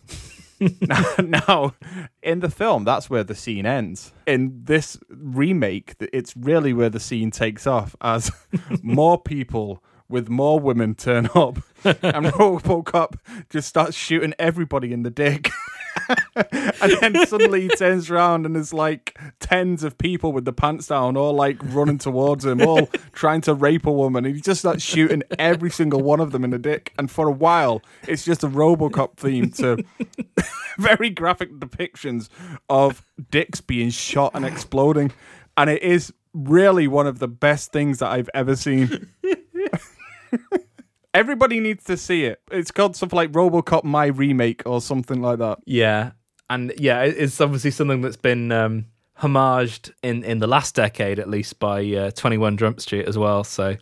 now, now, in the film, that's where the scene ends. In this remake, it's really where the scene takes off as more people with more women turn up, and RoboCop just starts shooting everybody in the dick. and then suddenly he turns around and there's like tens of people with the pants down, all like running towards him, all trying to rape a woman. And he just starts shooting every single one of them in the dick. And for a while, it's just a Robocop theme to very graphic depictions of dicks being shot and exploding. And it is really one of the best things that I've ever seen. Everybody needs to see it. It's called something like Robocop My Remake or something like that. Yeah, and yeah, it's obviously something that's been um, homaged in in the last decade, at least by uh, Twenty One Jump Street as well. So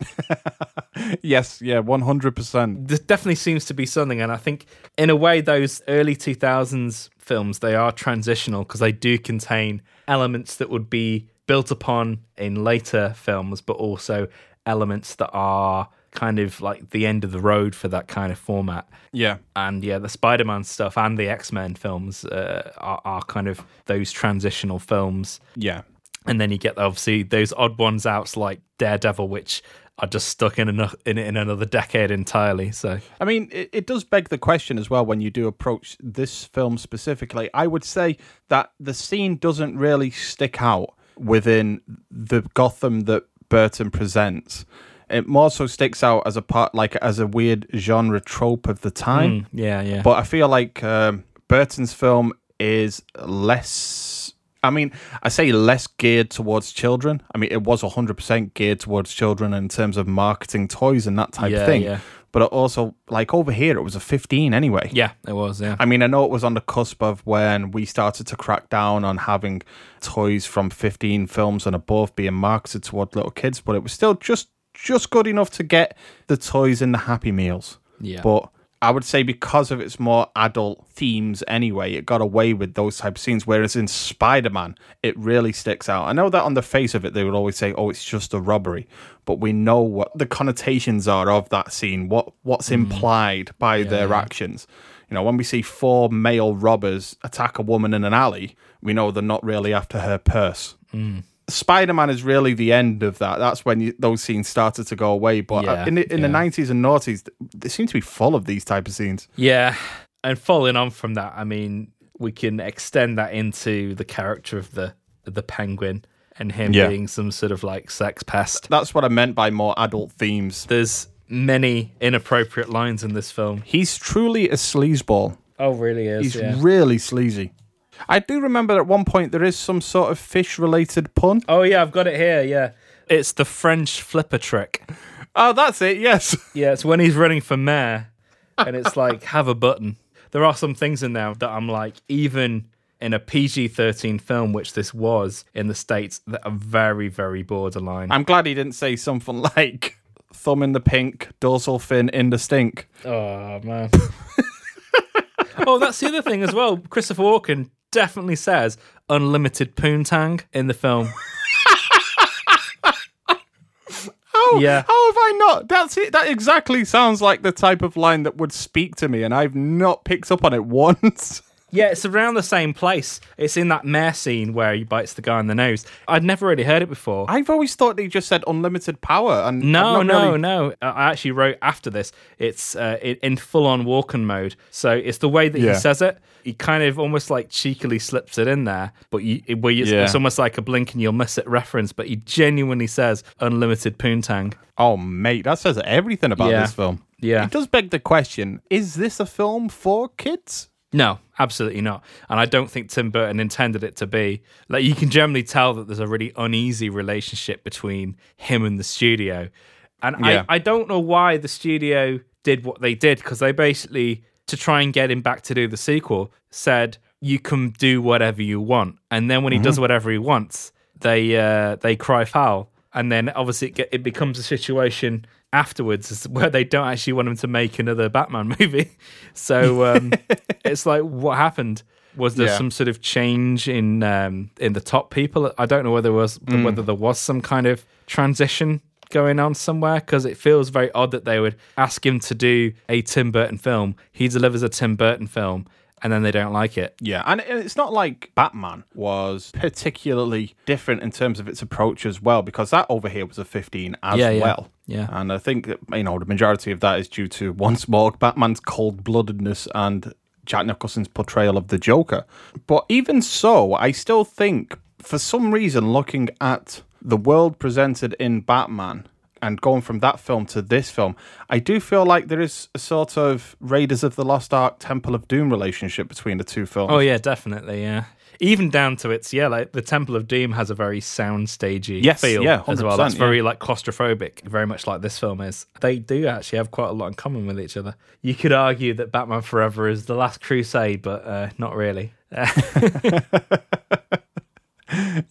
Yes, yeah, 100%. there definitely seems to be something, and I think in a way those early two thousands films they are transitional because they do contain elements that would be built upon in later films, but also elements that are kind of like the end of the road for that kind of format. Yeah. and yeah, the Spider-Man stuff and the X-Men films uh, are, are kind of those transitional films. Yeah. And then you get obviously those odd ones out like Daredevil, which are just stuck in another in, in another decade entirely. So I mean, it, it does beg the question as well when you do approach this film specifically. I would say that the scene doesn't really stick out within the Gotham that Burton presents. It more so sticks out as a part, like as a weird genre trope of the time. yeah, yeah, But I feel like um, Burton's film is less. I mean, I say less geared towards children. I mean, it was 100% geared towards children in terms of marketing toys and that type Yeah, of thing. yeah. But it also, like over here, it was a 15 anyway. yeah, it was. Yeah, I mean, I know it was on the cusp of when we started to crack down on having toys from 15 films and above being marketed toward little kids, but it was still just just good enough to get the toys in the Happy Meals. Yeah. But I would say because of its more adult themes anyway, it got away with those type of scenes. Whereas in Spider Man, it really sticks out. I know that on the face of it, they would always say, "Oh, it's just a robbery," but we know what the connotations are of that scene. What what's mm. implied by their actions. You know, when we see four male robbers attack a woman in an alley, we know they're not really after her purse. Mm. Spider Man is really the end of that. That's when you, those scenes started to go away. But uh, Yeah, in the, in the nineties and noughties, they seem to be full of these type of scenes. yeah. And following on from that, I mean, we can extend that into the character of the the Penguin and him Yeah. being some sort of like sex pest. That's what I meant by more adult themes. There's many inappropriate lines in this film. He's truly a sleazeball. Oh, really is. He's really sleazy. I do remember at one point there is some sort of fish related pun. Oh yeah, I've got it here. Yeah, it's the French flipper trick. Oh, that's it. Yes. Yeah, it's when he's running for mayor, and it's like have a button. There are some things in there that I'm like, even in a PG-13 film, which this was in the states, that are very, very borderline. I'm glad he didn't say something like thumb in the pink, dorsal fin in the stink. oh man. oh, that's the other thing as well. Christopher Walken definitely says unlimited poontang in the film. Oh, Yeah. How have I not? That's it. That exactly sounds like the type of line that would speak to me, and I've not picked up on it once. Yeah, it's around the same place. It's in that mare scene where he bites the guy in the nose. I'd never really heard it before. I've always thought they just said unlimited power, and No, no, really- no. I actually wrote after this. It's uh, in, full-on Walken mode. So it's the way that Yeah. he says it. He kind of almost like cheekily slips it in there, but you, it- where you, Yeah. it's almost like a blink and you'll miss it reference. But he genuinely says unlimited poontang. Oh, mate, that says everything about Yeah. this film. Yeah. It does beg the question: Is this a film for kids? No, absolutely not. And I don't think Tim Burton intended it to be. Like you can generally tell that there's a really uneasy relationship between him and the studio. And Yeah. I, I don't know why the studio did what they did because they basically to try and get him back to do the sequel said you can do whatever you want. And then when he does whatever he wants, they uh, they cry foul. And then obviously it, get, it becomes a situation afterwards where they don't actually want him to make another Batman movie. So um, it's like, what happened? Was there Yeah. some sort of change in um, in the top people? I don't know whether there was whether there was some kind of transition going on somewhere because it feels very odd that they would ask him to do a Tim Burton film. He delivers a Tim Burton film, and then they don't like it. Yeah, and it's not like Batman was particularly different in terms of its approach as well, because that over here was a 15 as Yeah, yeah. well. Yeah. And I think, you know, the majority of that is due to, once more, Batman's cold bloodedness and Jack Nicholson's portrayal of the Joker. But even so, I still think, for some reason, looking at the world presented in Batman and going from that film to this film, I do feel like there is a sort of Raiders of the Lost Ark, Temple of Doom relationship between the two films. Oh yeah, definitely, yeah. Even down to its yeah, like the Temple of Doom has a very soundstagey Yes, feel yeah, as well. That's very yeah. like claustrophobic, very much like this film is. They do actually have quite a lot in common with each other. You could argue that Batman Forever is the last crusade, but uh, not really.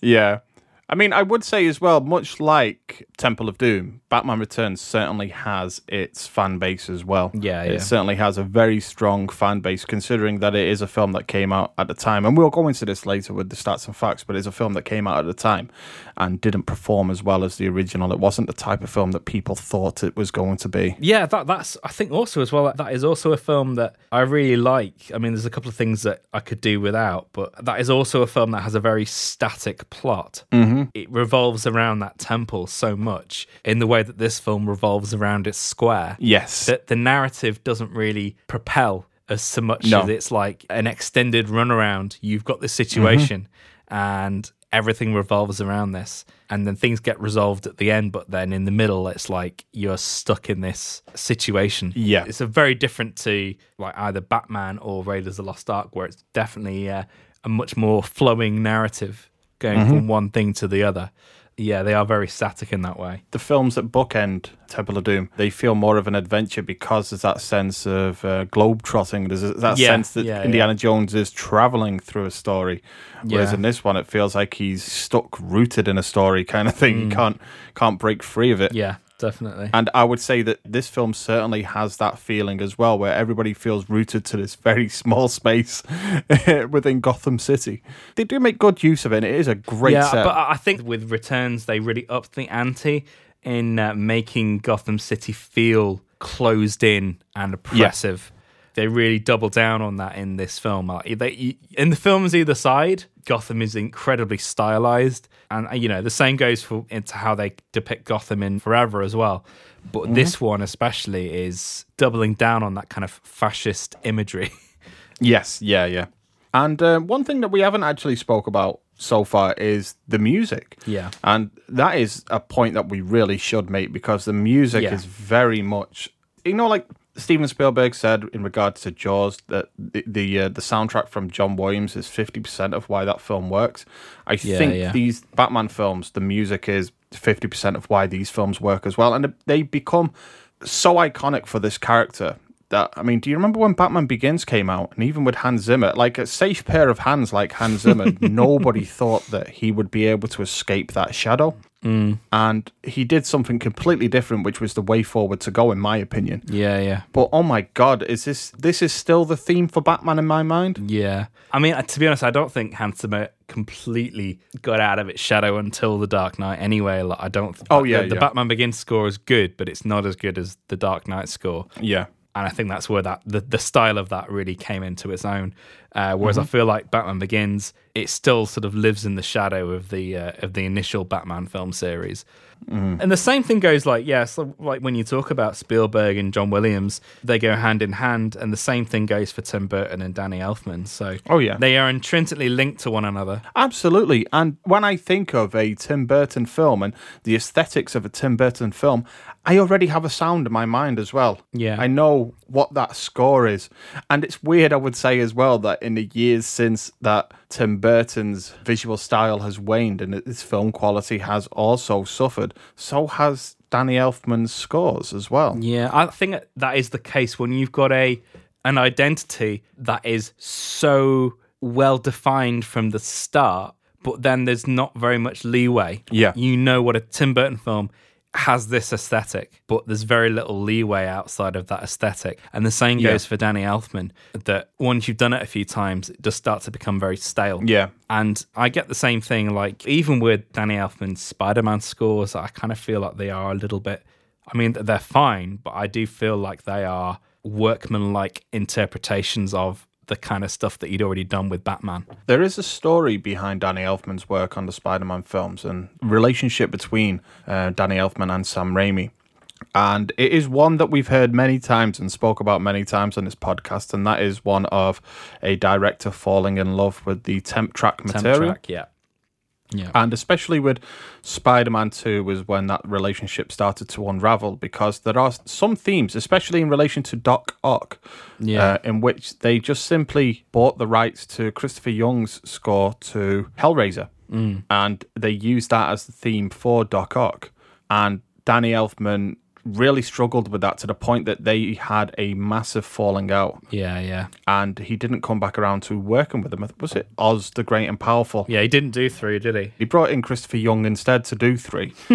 Yeah. I mean, I would say as well, much like Temple of Doom, Batman Returns certainly has its fan base as well. Yeah, It certainly has a very strong fan base, considering that it is a film that came out at the time. And we'll go into this later with the stats and facts, but it's a film that came out at the time and didn't perform as well as the original. It wasn't the type of film that people thought it was going to be. Yeah, that that's I think also as well that is also a film that I really like. I mean, there's a couple of things that I could do without, but that is also a film that has a very static plot. Mm-hmm. It revolves around that temple so much in the way that this film revolves around its square. Yes. that the narrative doesn't really propel as so much No. as it's like an extended runaround. You've got this situation Mm-hmm. and everything revolves around this. And then things get resolved at the end, but then in the middle, it's like you're stuck in this situation. Yeah. It's a very different to like either Batman or Raiders of the Lost Ark, where it's definitely uh, a much more flowing narrative going Mm-hmm. from one thing to the other. Yeah, they are very static in that way. the films that bookend Temple of Doom, they feel more of an adventure because there's that sense of uh, globe trotting. There's that Yeah, sense that yeah, Indiana Jones is traveling through a story. Whereas Yeah. in this one, it feels like he's stuck, rooted in a story kind of thing. Mm. He can't can't break free of it. Yeah, definitely. And I would say that this film certainly has that feeling as well, where everybody feels rooted to this very small space within Gotham City. They do make good use of it. And it is a great yeah, set. but I think with Returns, they really upped the ante in uh, making Gotham City feel closed in and oppressive. They really double down on that in this film. Like, they, in the films either side, Gotham is incredibly stylized, and you know the same goes for into how they depict Gotham in Forever as well. But Mm-hmm. this one especially is doubling down on that kind of fascist imagery. Yes, yeah, yeah. And uh, one thing that we haven't actually spoke about so far is the music. Yeah. And that is a point that we really should make because the music Yeah. is very much, you know, like Steven Spielberg said in regards to Jaws that the the, uh, the soundtrack from John Williams is fifty percent of why that film works. I Yeah, think yeah. these Batman films, the music is fifty percent of why these films work as well, and they become so iconic for this character. That I mean, do you remember when Batman Begins came out, and even with Hans Zimmer, like a safe pair of hands like Hans Zimmer, nobody thought that he would be able to escape that shadow, mm. and he did something completely different, which was the way forward to go, in my opinion. yeah, yeah. But oh my god, is this this is still the theme for Batman in my mind? Yeah. I mean, uh, to be honest, I don't think Hans Zimmer completely got out of its shadow until The Dark Knight anyway. Like, I don't. Oh, yeah, The, the yeah. Batman Begins score is good, but it's not as good as The Dark Knight score. Yeah, And I think that's where that the, the style of that really came into its own. Uh, whereas Mm-hmm. I feel like Batman Begins, it still sort of lives in the shadow of the uh, of the initial Batman film series. Mm-hmm. And the same thing goes like yeah, so like when you talk about Spielberg and John Williams, they go hand in hand, and the same thing goes for Tim Burton and Danny Elfman. So Oh, yeah. they are intrinsically linked to one another. Absolutely. And when I think of a Tim Burton film and the aesthetics of a Tim Burton film, I already have a sound in my mind as well. Yeah. I know what that score is. And it's weird, I would say, as well, that in the years since that Tim Burton's visual style has waned and its film quality has also suffered, so has Danny Elfman's scores as well. Yeah, I think that is the case when you've got a an identity that is so well defined from the start, but then there's not very much leeway. Yeah. You know what a Tim Burton film has this aesthetic, but there's very little leeway outside of that aesthetic. And the same Yeah. goes for Danny Elfman, that once you've done it a few times, it does start to become very stale. Yeah. And I get the same thing, like, even with Danny Elfman's Spider Man scores, I kind of feel like they are a little bit. I mean, they're fine, but I do feel like they are workman like interpretations of the kind of stuff that he'd already done with Batman. There is a story behind Danny Elfman's work on the Spider-Man films and relationship between uh, Danny Elfman and Sam Raimi. And it is one that we've heard many times and spoke about many times on this podcast, and that is one of a director falling in love with the temp track Temp material. track, yeah. Yeah. And especially with Spider Man 2 was when that relationship started to unravel because there are some themes, especially in relation to Doc Ock, Yeah. uh, in which they just simply bought the rights to Christopher Young's score to Hellraiser. And they used that as the theme for Doc Ock. And Danny Elfman really struggled with that to the point that they had a massive falling out yeah, yeah. and he didn't come back around to working with them. Was it Oz the Great and Powerful? Yeah, he didn't do three, did he? He brought in Christopher Young instead to do three,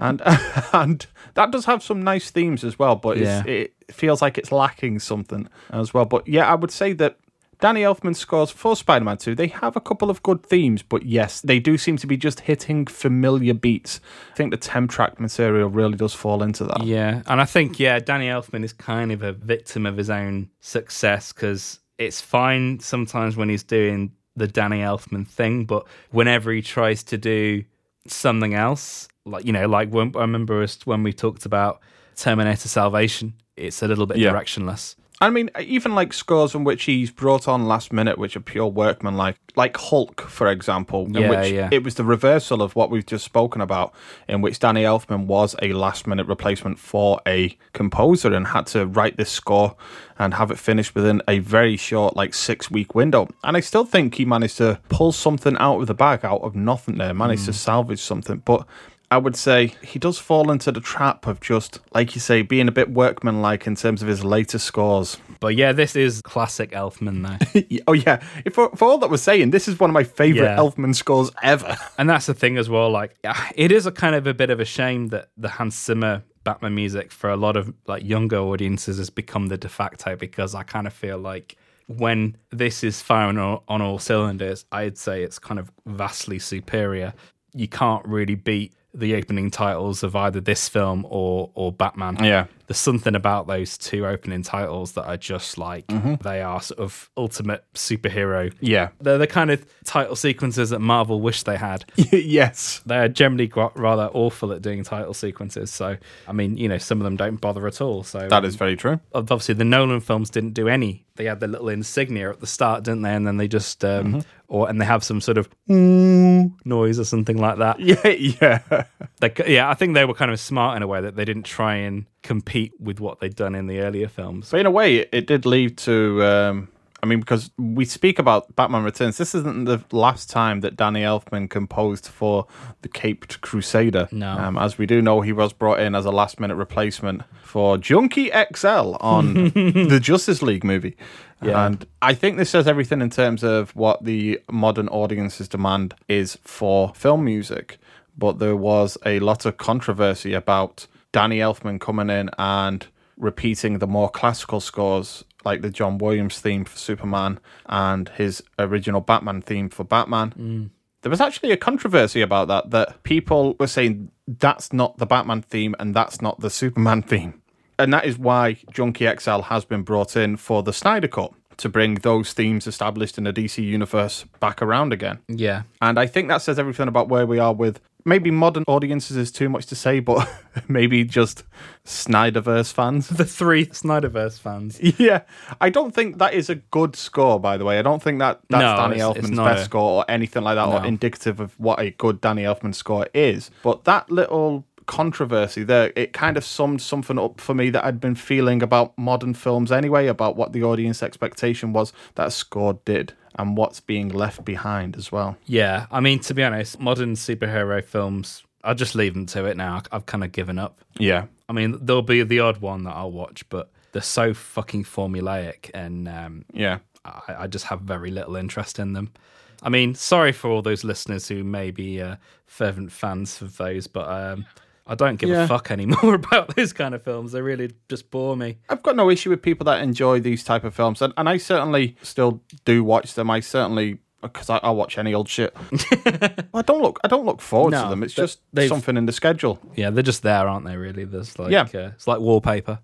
and and that does have some nice themes as well. But Yeah. it's, it feels like it's lacking something as well. But yeah, I would say that Danny Elfman scores for Spider-Man Two they have a couple of good themes, but yes, they do seem to be just hitting familiar beats. I think the temp track material really does fall into that. Yeah, and I think yeah, Danny Elfman is kind of a victim of his own success because it's fine sometimes when he's doing the Danny Elfman thing, but whenever he tries to do something else, like you know, like when I remember us when we talked about Terminator Salvation, it's a little bit Yeah. directionless. I mean, even like scores in which he's brought on last minute, which are pure workman, like like Hulk, for example, in Yeah, which yeah. it was the reversal of what we've just spoken about, in which Danny Elfman was a last minute replacement for a composer and had to write this score and have it finished within a very short, like six week window. And I still think he managed to pull something out of the bag, out of nothing there, managed Mm. to salvage something. But I would say he does fall into the trap of just, like you say, being a bit workmanlike in terms of his later scores. But yeah, this is classic Elfman though. Oh yeah, for, for all that we're saying, this is one of my favorite Yeah. Elfman scores ever. And that's the thing as well. Like, it is a kind of a bit of a shame that the Hans Zimmer Batman music for a lot of like younger audiences has become the de facto because I kind of feel like when this is firing on, on all cylinders, I'd say it's kind of vastly superior. You can't really beat the opening titles of either this film or or Batman. Yeah. There's something about those two opening titles that are just like mm-hmm. they are sort of ultimate superhero. Yeah. They're the kind of title sequences that Marvel wish they had yes. they're generally rather awful at doing title sequences. So, I mean, you know, some of them don't bother at all. So That is um, very true. obviously the Nolan films didn't do any. They had the little insignia at the start, didn't they? And then they just um, or and they have some sort of noise or something like that. Yeah, yeah. They, yeah, I think they were kind of smart in a way that they didn't try and compete with what they'd done in the earlier films. But in a way, it, it did lead to. Um, I mean, because we speak about Batman Returns, this isn't the last time that Danny Elfman composed for the Caped Crusader. No. Um, as we do know, he was brought in as a last minute replacement for Junkie XL on the Justice League movie. Yeah. And I think this says everything in terms of what the modern audience's demand is for film music. But there was a lot of controversy about Danny Elfman coming in and repeating the more classical scores, like the John Williams theme for Superman and his original Batman theme for Batman. Mm. There was actually a controversy about that, that people were saying that's not the Batman theme and that's not the Superman theme. And that is why Junkie XL has been brought in for the Snyder Cut to bring those themes established in the DC universe back around again. Yeah. And I think that says everything about where we are with maybe modern audiences is too much to say, but maybe just Snyderverse fans. The three Snyderverse fans. Yeah, I don't think that is a good score, by the way. I don't think that that's No, Danny it's- it's Elfman's not best a- score or anything like that, or indicative of what a good Danny Elfman score is. But that little controversy there, it kind of summed something up for me that I'd been feeling about modern films anyway, about what the audience expectation was that a score did and what's being left behind as well. Yeah. I mean, to be honest, modern superhero films, I'll just leave them to it now. I've kind of given up. Yeah. I mean, there'll be the odd one that I'll watch, but they're so fucking formulaic and um, Yeah. I, I just have very little interest in them. I mean, sorry for all those listeners who may be uh, fervent fans of those, but um, I don't give Yeah. a fuck anymore about those kind of films. They really just bore me. I've got no issue with people that enjoy these type of films, and, and I certainly still do watch them. I certainly because I, I watch any old shit. I don't look. I don't look forward to them. It's just something in the schedule. Yeah, they're just there, aren't they? Really, there's like Yeah. uh, it's like wallpaper.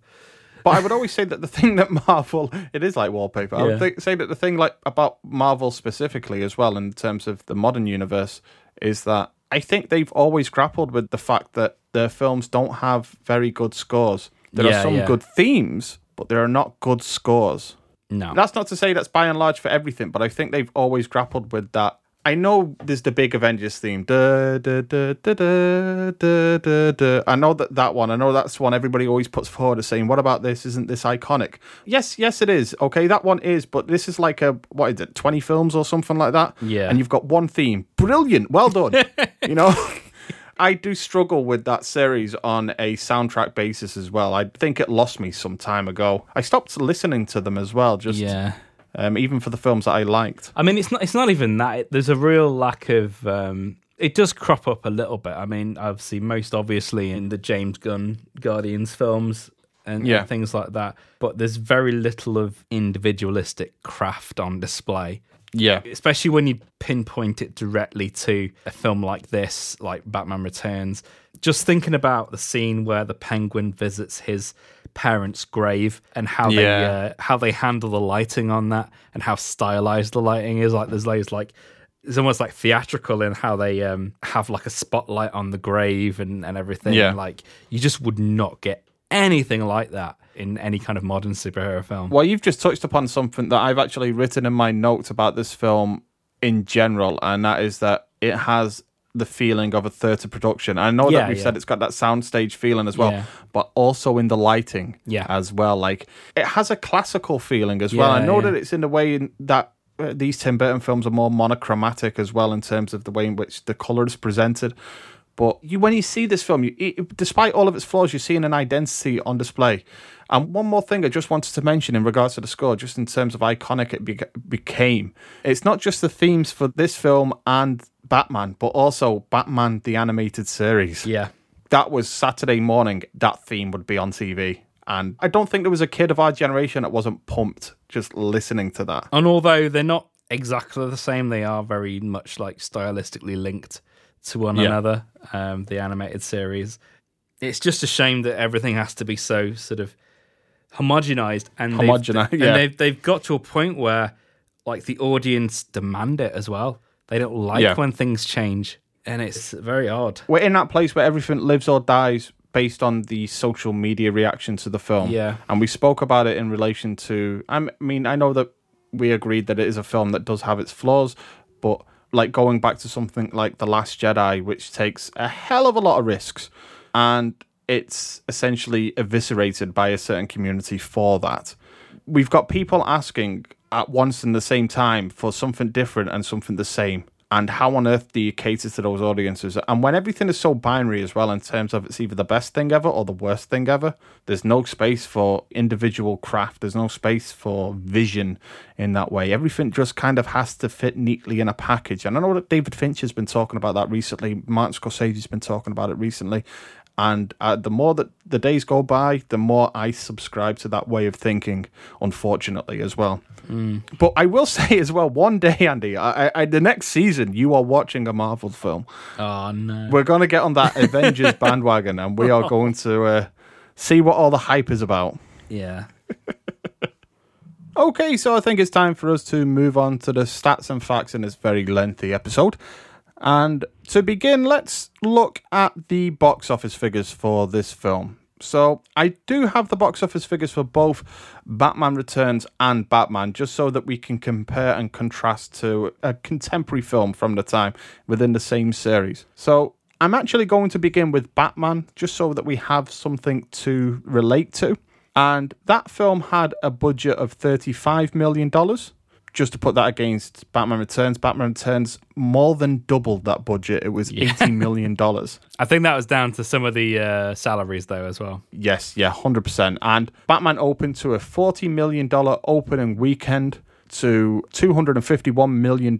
But I would always say that the thing that Marvel, it is like wallpaper. I would think, say that the thing like about Marvel specifically as well in terms of the modern universe is that I think they've always grappled with the fact that their films don't have very good scores. There Yeah, are some yeah. good themes, but there are not good scores. No. That's not to say that's by and large for everything, but I think they've always grappled with that. I know there's the big Avengers theme. Da, da, da, da, da, da, da, da. I know that that one. I know that's one everybody always puts forward as saying, "What about this? Isn't this iconic?" Yes, yes, it is. Okay, that one is, but this is like a what is it, twenty films or something like that? Yeah. and you've got one theme. Brilliant, well done. you know. I do struggle with that series on a soundtrack basis as well. I think it lost me some time ago. I stopped listening to them as well, just yeah. um, even for the films that I liked. I mean, it's not. It's not even that. It- There's a real lack of. Um, it does crop up a little bit. I mean, obviously, most obviously in the James Gunn Guardians films and, Yeah. and things like that. But there's very little of individualistic craft on display. Yeah, especially when you pinpoint it directly to a film like this, like Batman Returns. Just thinking about the scene where the Penguin visits his parents' grave and how they uh, how they handle the lighting on that and how stylized the lighting is. Like there's loads like it's almost like theatrical in how they um, have like a spotlight on the grave and, and everything. Yeah. Like you just would not get anything like that in any kind of modern superhero film. Well, you've just touched upon something that I've actually written in my notes about this film in general, and that is that it has the feeling of a theatre production. I know Yeah, that we've yeah. said it's got that soundstage feeling as well, Yeah. but also in the lighting as well. Like it has a classical feeling as well. I know that it's in the way in that uh, these Tim Burton films are more monochromatic as well in terms of the way in which the colour is presented. But you, when you see this film, you, it, despite all of its flaws, you're seeing an identity on display. And one more thing I just wanted to mention in regards to the score, just in terms of iconic it beca- became, it's not just the themes for this film and Batman, but also Batman the animated series. Yeah. That was Saturday morning, that theme would be on TV. And I don't think there was a kid of our generation that wasn't pumped just listening to that. And although they're not exactly the same, they are very much like stylistically linked to one Yeah. another. Um, the animated series. It's just a shame that everything has to be so sort of homogenized and they've- Homogenized, and they've they've got to a point where like the audience demand it as well. They don't like Yeah. when things change, and it's very odd. We're in that place where everything lives or dies based on the social media reaction to the film. Yeah. And we spoke about it in relation to, I mean, I know that we agreed that it is a film that does have its flaws, but like going back to something like The Last Jedi, which takes a hell of a lot of risks, and it's essentially eviscerated by a certain community for that. We've got people asking at once and the same time for something different and something the same. And how on earth do you cater to those audiences? And when everything is so binary as well, in terms of it's either the best thing ever or the worst thing ever, there's no space for individual craft. There's no space for vision in that way. Everything just kind of has to fit neatly in a package. And I know that David Finch has been talking about that recently. Martin Scorsese's been talking about it recently. And uh, the more that the days go by, the more I subscribe to that way of thinking, unfortunately, as well. But I will say as well, one day, Andy, I, I, the next season, you are watching a Marvel film. Oh no! We're going to get on that Avengers bandwagon and we are going to uh, see what all the hype is about. Yeah. Okay, so I think it's time for us to move on to the stats and facts in this very lengthy episode. And to begin, let's look at the box office figures for this film. So, I do have the box office figures for both Batman Returns and Batman, just so that we can compare and contrast to a contemporary film from the time within the same series. So, I'm actually going to begin with Batman, just so that we have something to relate to. And that film had a budget of $35 million. Just to put that against Batman Returns, Batman Returns more than doubled that budget. It was $80 million. I think that was down to some of the uh, salaries though as well. Yes, yeah, 100%. And Batman opened to a $40 million opening weekend to $251 million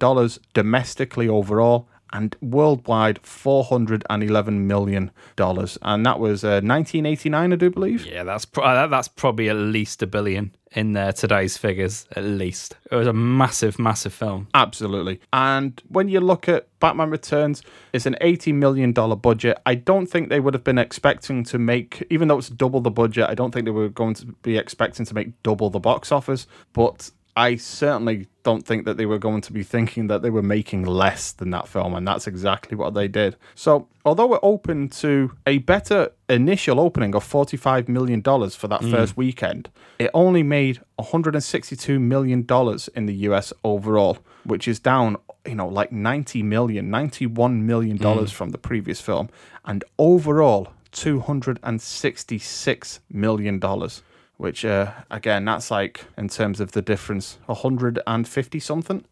domestically overall and worldwide $411 million. And that was uh, 1989, I do believe. Yeah, that's pro- uh, that's probably at least a billion in uh, today's figures, at least. It was a massive, massive film. Absolutely. And when you look at Batman Returns, it's an $80 million budget. I don't think they would have been expecting to make, even though it's double the budget, I don't think they were going to be expecting to make double the box office. But I certainly don't think that they were going to be thinking that they were making less than that film, and that's exactly what they did. So, although we're open to a better initial opening of $45 million for that hmm. first weekend, it only made $162 million in the US overall, which is down, you know, like $90 million, $91 million hmm. from the previous film, and overall, $266 million which uh, again that's like in terms of the difference 150 something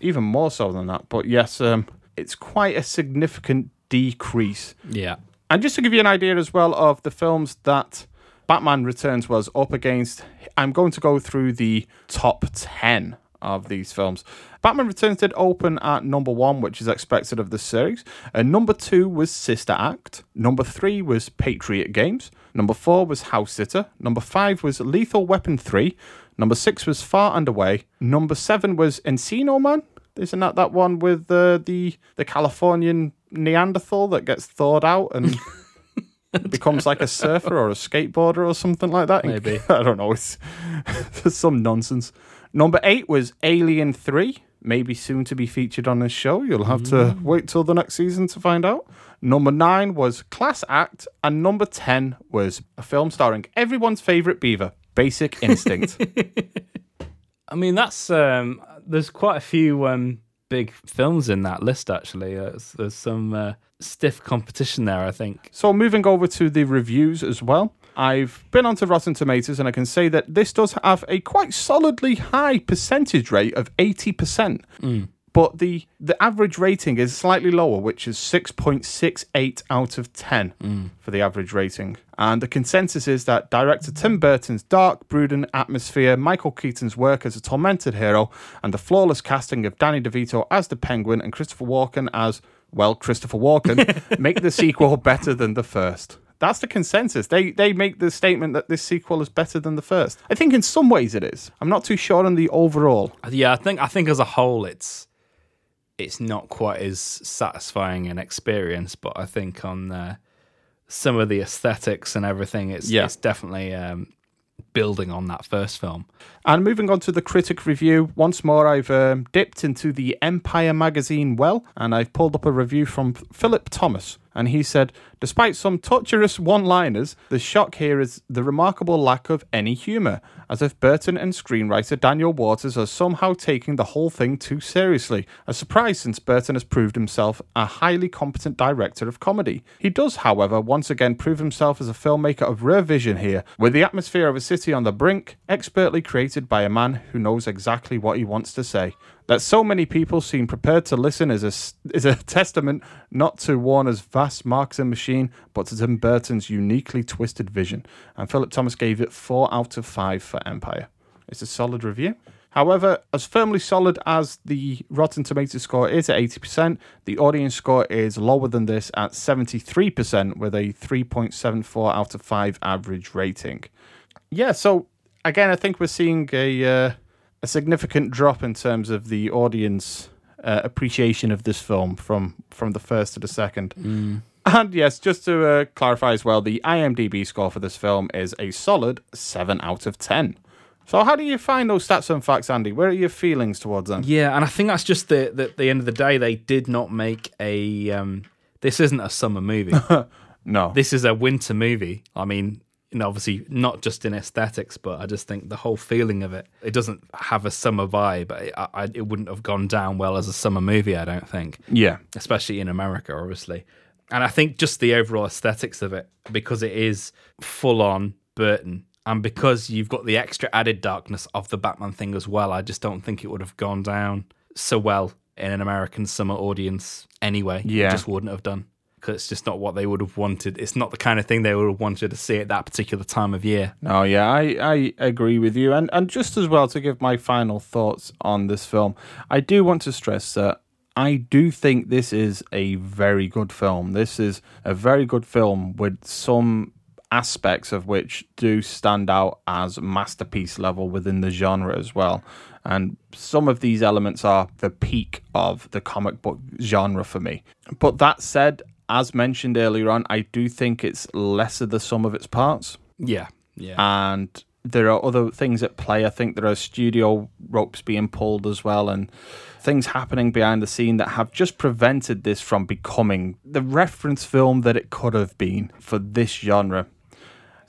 even more so than that but yes um, it's quite a significant decrease Yeah. and just to give you an idea as well of the films that Batman Returns was up against, I'm going to go through the top 10 of these films. Batman Returns did open at number one, which is expected of the series. And number two was Sister Act. Number three was Patriot Games. Number four was House Sitter. Number five was Lethal Weapon 3. Number six was Far and Away. Number seven was Encino Man. Isn't that that one with uh, the the Californian Neanderthal that gets thawed out and becomes like a surfer or a skateboarder or something like that? Maybe. I don't know. It's some nonsense. Number eight was Alien 3, maybe soon to be featured on this show. You'll have to wait till the next season to find out. Number nine was Class Act. And number 10 was a film starring everyone's favourite beaver, Basic Instinct. I mean, that's um, there's quite a few um, big films in that list. Actually, uh, there's, some uh, stiff competition there. I think. So moving over to the reviews as well. I've been onto Rotten Tomatoes and I can say that this does have a quite solidly high percentage rate of 80%. But the the average rating is slightly lower, which is 6.68 out of 10 mm. for the average rating. And the consensus is that director Tim Burton's dark, brooding atmosphere, Michael Keaton's work as a tormented hero, and the flawless casting of Danny DeVito as the Penguin and Christopher Walken as, well, Christopher Walken, make the sequel better than the first. That's the consensus. They they make the statement that this sequel is better than the first. I think in some ways it is. I'm not too sure on the overall. Yeah, I think I think as a whole, it's it's not quite as satisfying an experience. But I think on uh, some of the aesthetics and everything, it's Yeah. it's definitely um, building on that first film. And moving on to the critic review, once more I've um, dipped into the Empire magazine well, and I've pulled up a review from Philip Thomas. And he said, Despite some torturous one liners, the shock here is the remarkable lack of any humour, as if Burton and screenwriter Daniel Waters are somehow taking the whole thing too seriously. A surprise since Burton has proved himself a highly competent director of comedy. He does, however, once again prove himself as a filmmaker of rare vision here, with the atmosphere of a city on the brink, expertly created by a man who knows exactly what he wants to say. That so many people seem prepared to listen is a, is a testament not to Warner's vast marketing machine, but to Tim Burton's uniquely twisted vision. And Philip Thomas gave it 4 out of 5 for Empire. It's a solid review. However, as firmly solid as the Rotten Tomatoes score is at 80%, the audience score is lower than this at 73% with a 3.74 out of 5 average rating. Yeah, so again, I think we're seeing a uh, a significant drop in terms of the audience uh, appreciation of this film from from the first to the second. And yes, just to uh, clarify as well, the IMDb score for this film is a solid seven out of ten. So, how do you find those stats and facts, Andy? Where are your feelings towards them? Yeah, and I think that's just the the, the end of the day. They did not make a. Um, this isn't a summer movie. No, this is a winter movie. I mean, you know, obviously not just in aesthetics, but I just think the whole feeling of it. It doesn't have a summer vibe. It, I, it wouldn't have gone down well as a summer movie. I don't think. yeah, especially in America, obviously. And I think just the overall aesthetics of it, because it is full on Burton, and because you've got the extra added darkness of the Batman thing as well, I just don't think it would have gone down so well in an American summer audience anyway. Yeah. It just wouldn't have done. Because it's just not what they would have wanted. It's not the kind of thing they would have wanted to see at that particular time of year. No, yeah, I, I agree with you. And and just as well to give my final thoughts on this film, I do want to stress that I do think this is a very good film. This is a very good film with some aspects of which do stand out as masterpiece level within the genre as well. And some of these elements are the peak of the comic book genre for me. But that said, as mentioned earlier on, I do think it's lesser the sum of its parts. Yeah, yeah. And there are other things at play. I think there are studio ropes being pulled as well, and things happening behind the scene that have just prevented this from becoming the reference film that it could have been for this genre.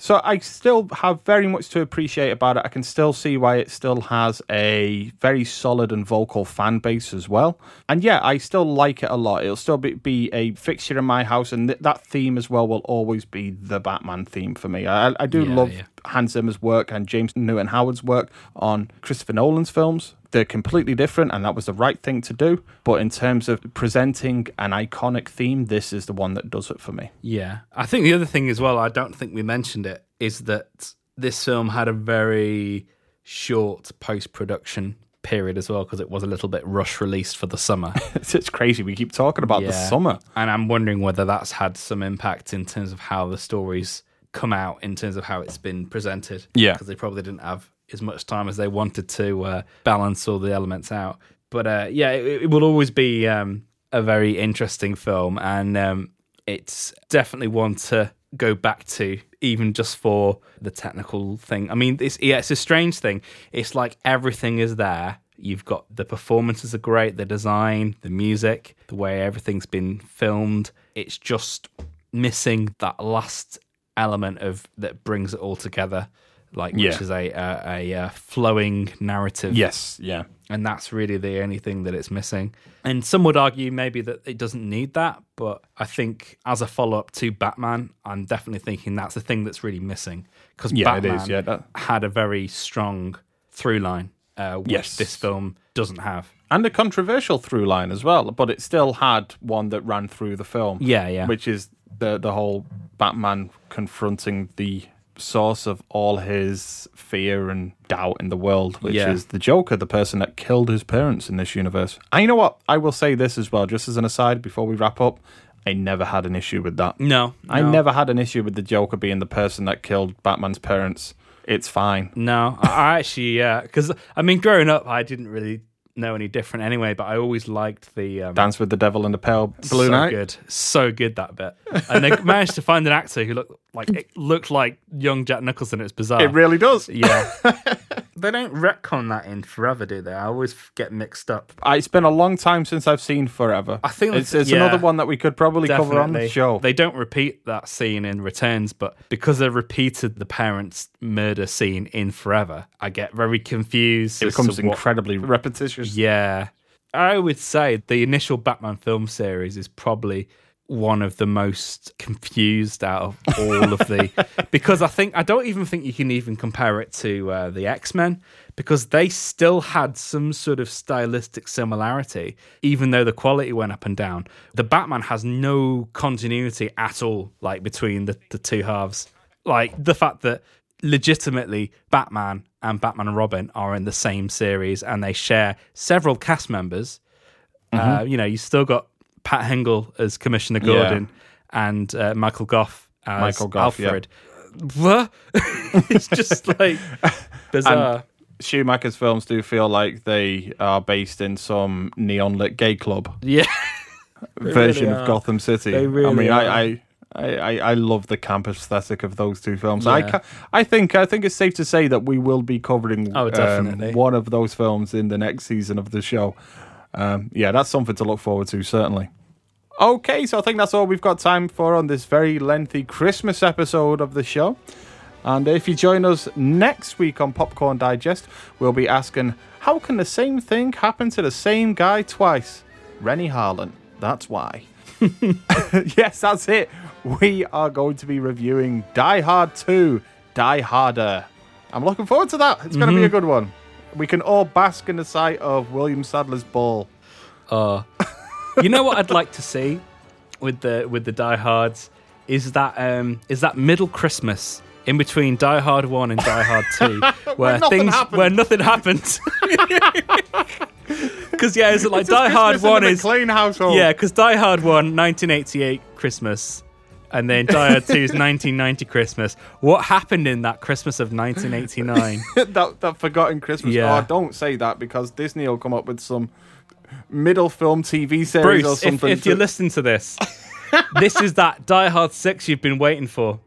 So I still have very much to appreciate about it. I can still see why it still has a very solid and vocal fan base as well. And yeah, I still like it a lot. It'll still be, be a fixture in my house, and th- that theme as well will always be the Batman theme for me. I, I do Yeah, love yeah. Hans Zimmer's work and James Newton Howard's work on Christopher Nolan's films. They're completely different, and that was the right thing to do. But in terms of presenting an iconic theme, this is the one that does it for me. Yeah. I think the other thing as well, I don't think we mentioned it, is that this film had a very short post production period as well, because it was a little bit rush released for the summer. It's, it's crazy. We keep talking about the summer. And I'm wondering whether that's had some impact in terms of how the stories come out, in terms of how it's been presented. Yeah. Because they probably didn't have as much time as they wanted to uh, balance all the elements out. But uh, yeah, it, it will always be um, a very interesting film. And um, it's definitely one to go back to, even just for the technical thing. I mean, it's, yeah, it's a strange thing. It's like everything is there. You've got the performances are great, the design, the music, the way everything's been filmed. It's just missing that last element of that brings it all together, like Yeah. which is a a, a, uh flowing narrative Yes, yeah. and that's really the only thing that it's missing. And some would argue maybe that it doesn't need that, but I think as a follow up to Batman, I'm definitely thinking that's the thing that's really missing because Yeah, Batman is, yeah, that- had a very strong through line, uh, which Yes. this film doesn't have. And a controversial through line as well, but it still had one that ran through the film. Yeah, yeah. Which is the the whole Batman confronting the source of all his fear and doubt in the world, which Yeah. is the Joker, the person that killed his parents in this universe. And you know what? I will say this as well, just as an aside before we wrap up. I never had an issue with that. No, I never had an issue with the Joker being the person that killed Batman's parents. It's fine. No, I I actually, yeah, because I mean, growing up, I didn't really know any different anyway, but I always liked the um, Dance with the Devil in the Pale Blue so Night. good, so good that bit. And they managed to find an actor who looked like it looked like young Jack Nicholson. It's bizarre. It really does. yeah. they don't retcon that in Forever, do they? I always get mixed up. Uh, It's been a long time since I've seen Forever. I think it's, it's yeah. another one that we could probably cover on the show. They don't repeat that scene in Returns, but because they repeated the parents' murder scene in Forever, I get very confused. it becomes what- incredibly repetitious. Yeah. I would say the initial Batman film series is probably one of the most confused out of all of the because I think I don't even think you can even compare it to uh, the X-Men because they still had some sort of stylistic similarity even though the quality went up and down. The Batman has no continuity at all like between the, the two halves. Like the fact that legitimately Batman and Batman and Robin are in the same series and they share several cast members. Uh, you know, you still got Pat Hingle as Commissioner Gordon and uh, Michael Gough as Michael Gough. Alfred. What? it's just like bizarre. Schumacher's films do feel like they are based in some neon lit gay club yeah. version really of. Gotham City. They I mean, are. I, I, I, I I love the camp aesthetic of those two films. I, Yeah. ca- I think I think it's safe to say that we will be covering Oh, um, one of those films in the next season of the show. Um, yeah, that's something to look forward to, certainly. Okay, so I think that's all we've got time for on this very lengthy Christmas episode of the show. And if you join us next week on Popcorn Digest, we'll be asking how can the same thing happen to the same guy twice? Renny Harlin. That's why. yes, that's it. We are going to be reviewing Die Hard 2, Die Harder. I'm looking forward to that. It's going to be a good one. We can all bask in the sight of William Sadler's ball. Uh, you know what I'd like to see with the with the Die Hards is that um is that middle Christmas in between Die Hard One and Die Hard Two, where, nothing things happens. where nothing happens. Because yeah, is it like It's Die Hard Christmas One is McClane household. yeah, because Die Hard One 1988 Christmas and then Die Hard 2's 1990 Christmas. What happened in that Christmas of 1989? that that forgotten Christmas. Yeah. Oh, don't say that because Disney will come up with some middle film TV series or Bruce, if, something. if to- you listen to this, this is that Die Hard 6 you've been waiting for.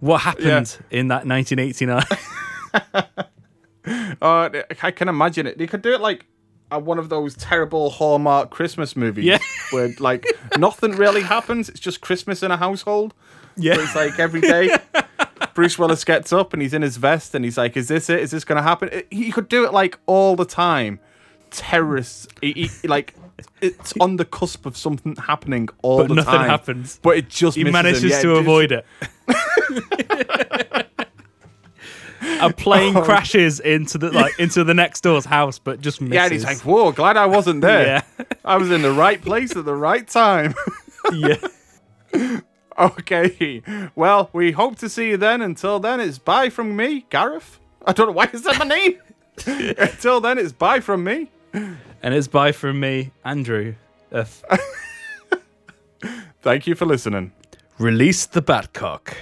What happened in that 1989? Uh, I can imagine it. They could do it like one of those terrible Hallmark Christmas movies, Yeah. where like nothing really happens. It's just Christmas in a household. Yeah. So it's like every day, Bruce Willis gets up and he's in his vest and he's like, "Is this it? Is this going to happen?" It- he could do it like all the time. Terrorists, he, he- like it's on the cusp of something happening all But the nothing time. happens. But it just he manages Yeah, to just- avoid it. A plane Oh. crashes into the like into the next door's house, but just misses. Yeah, and he's like, "Whoa, glad I wasn't there. Yeah. I was in the right place at the right time." yeah. Okay. Well, we hope to see you then. Until then, it's bye from me, Gareth. I don't know why is that my name. Until then, it's bye from me. And it's bye from me, Andrew. F. Thank you for listening. Release the Batcock.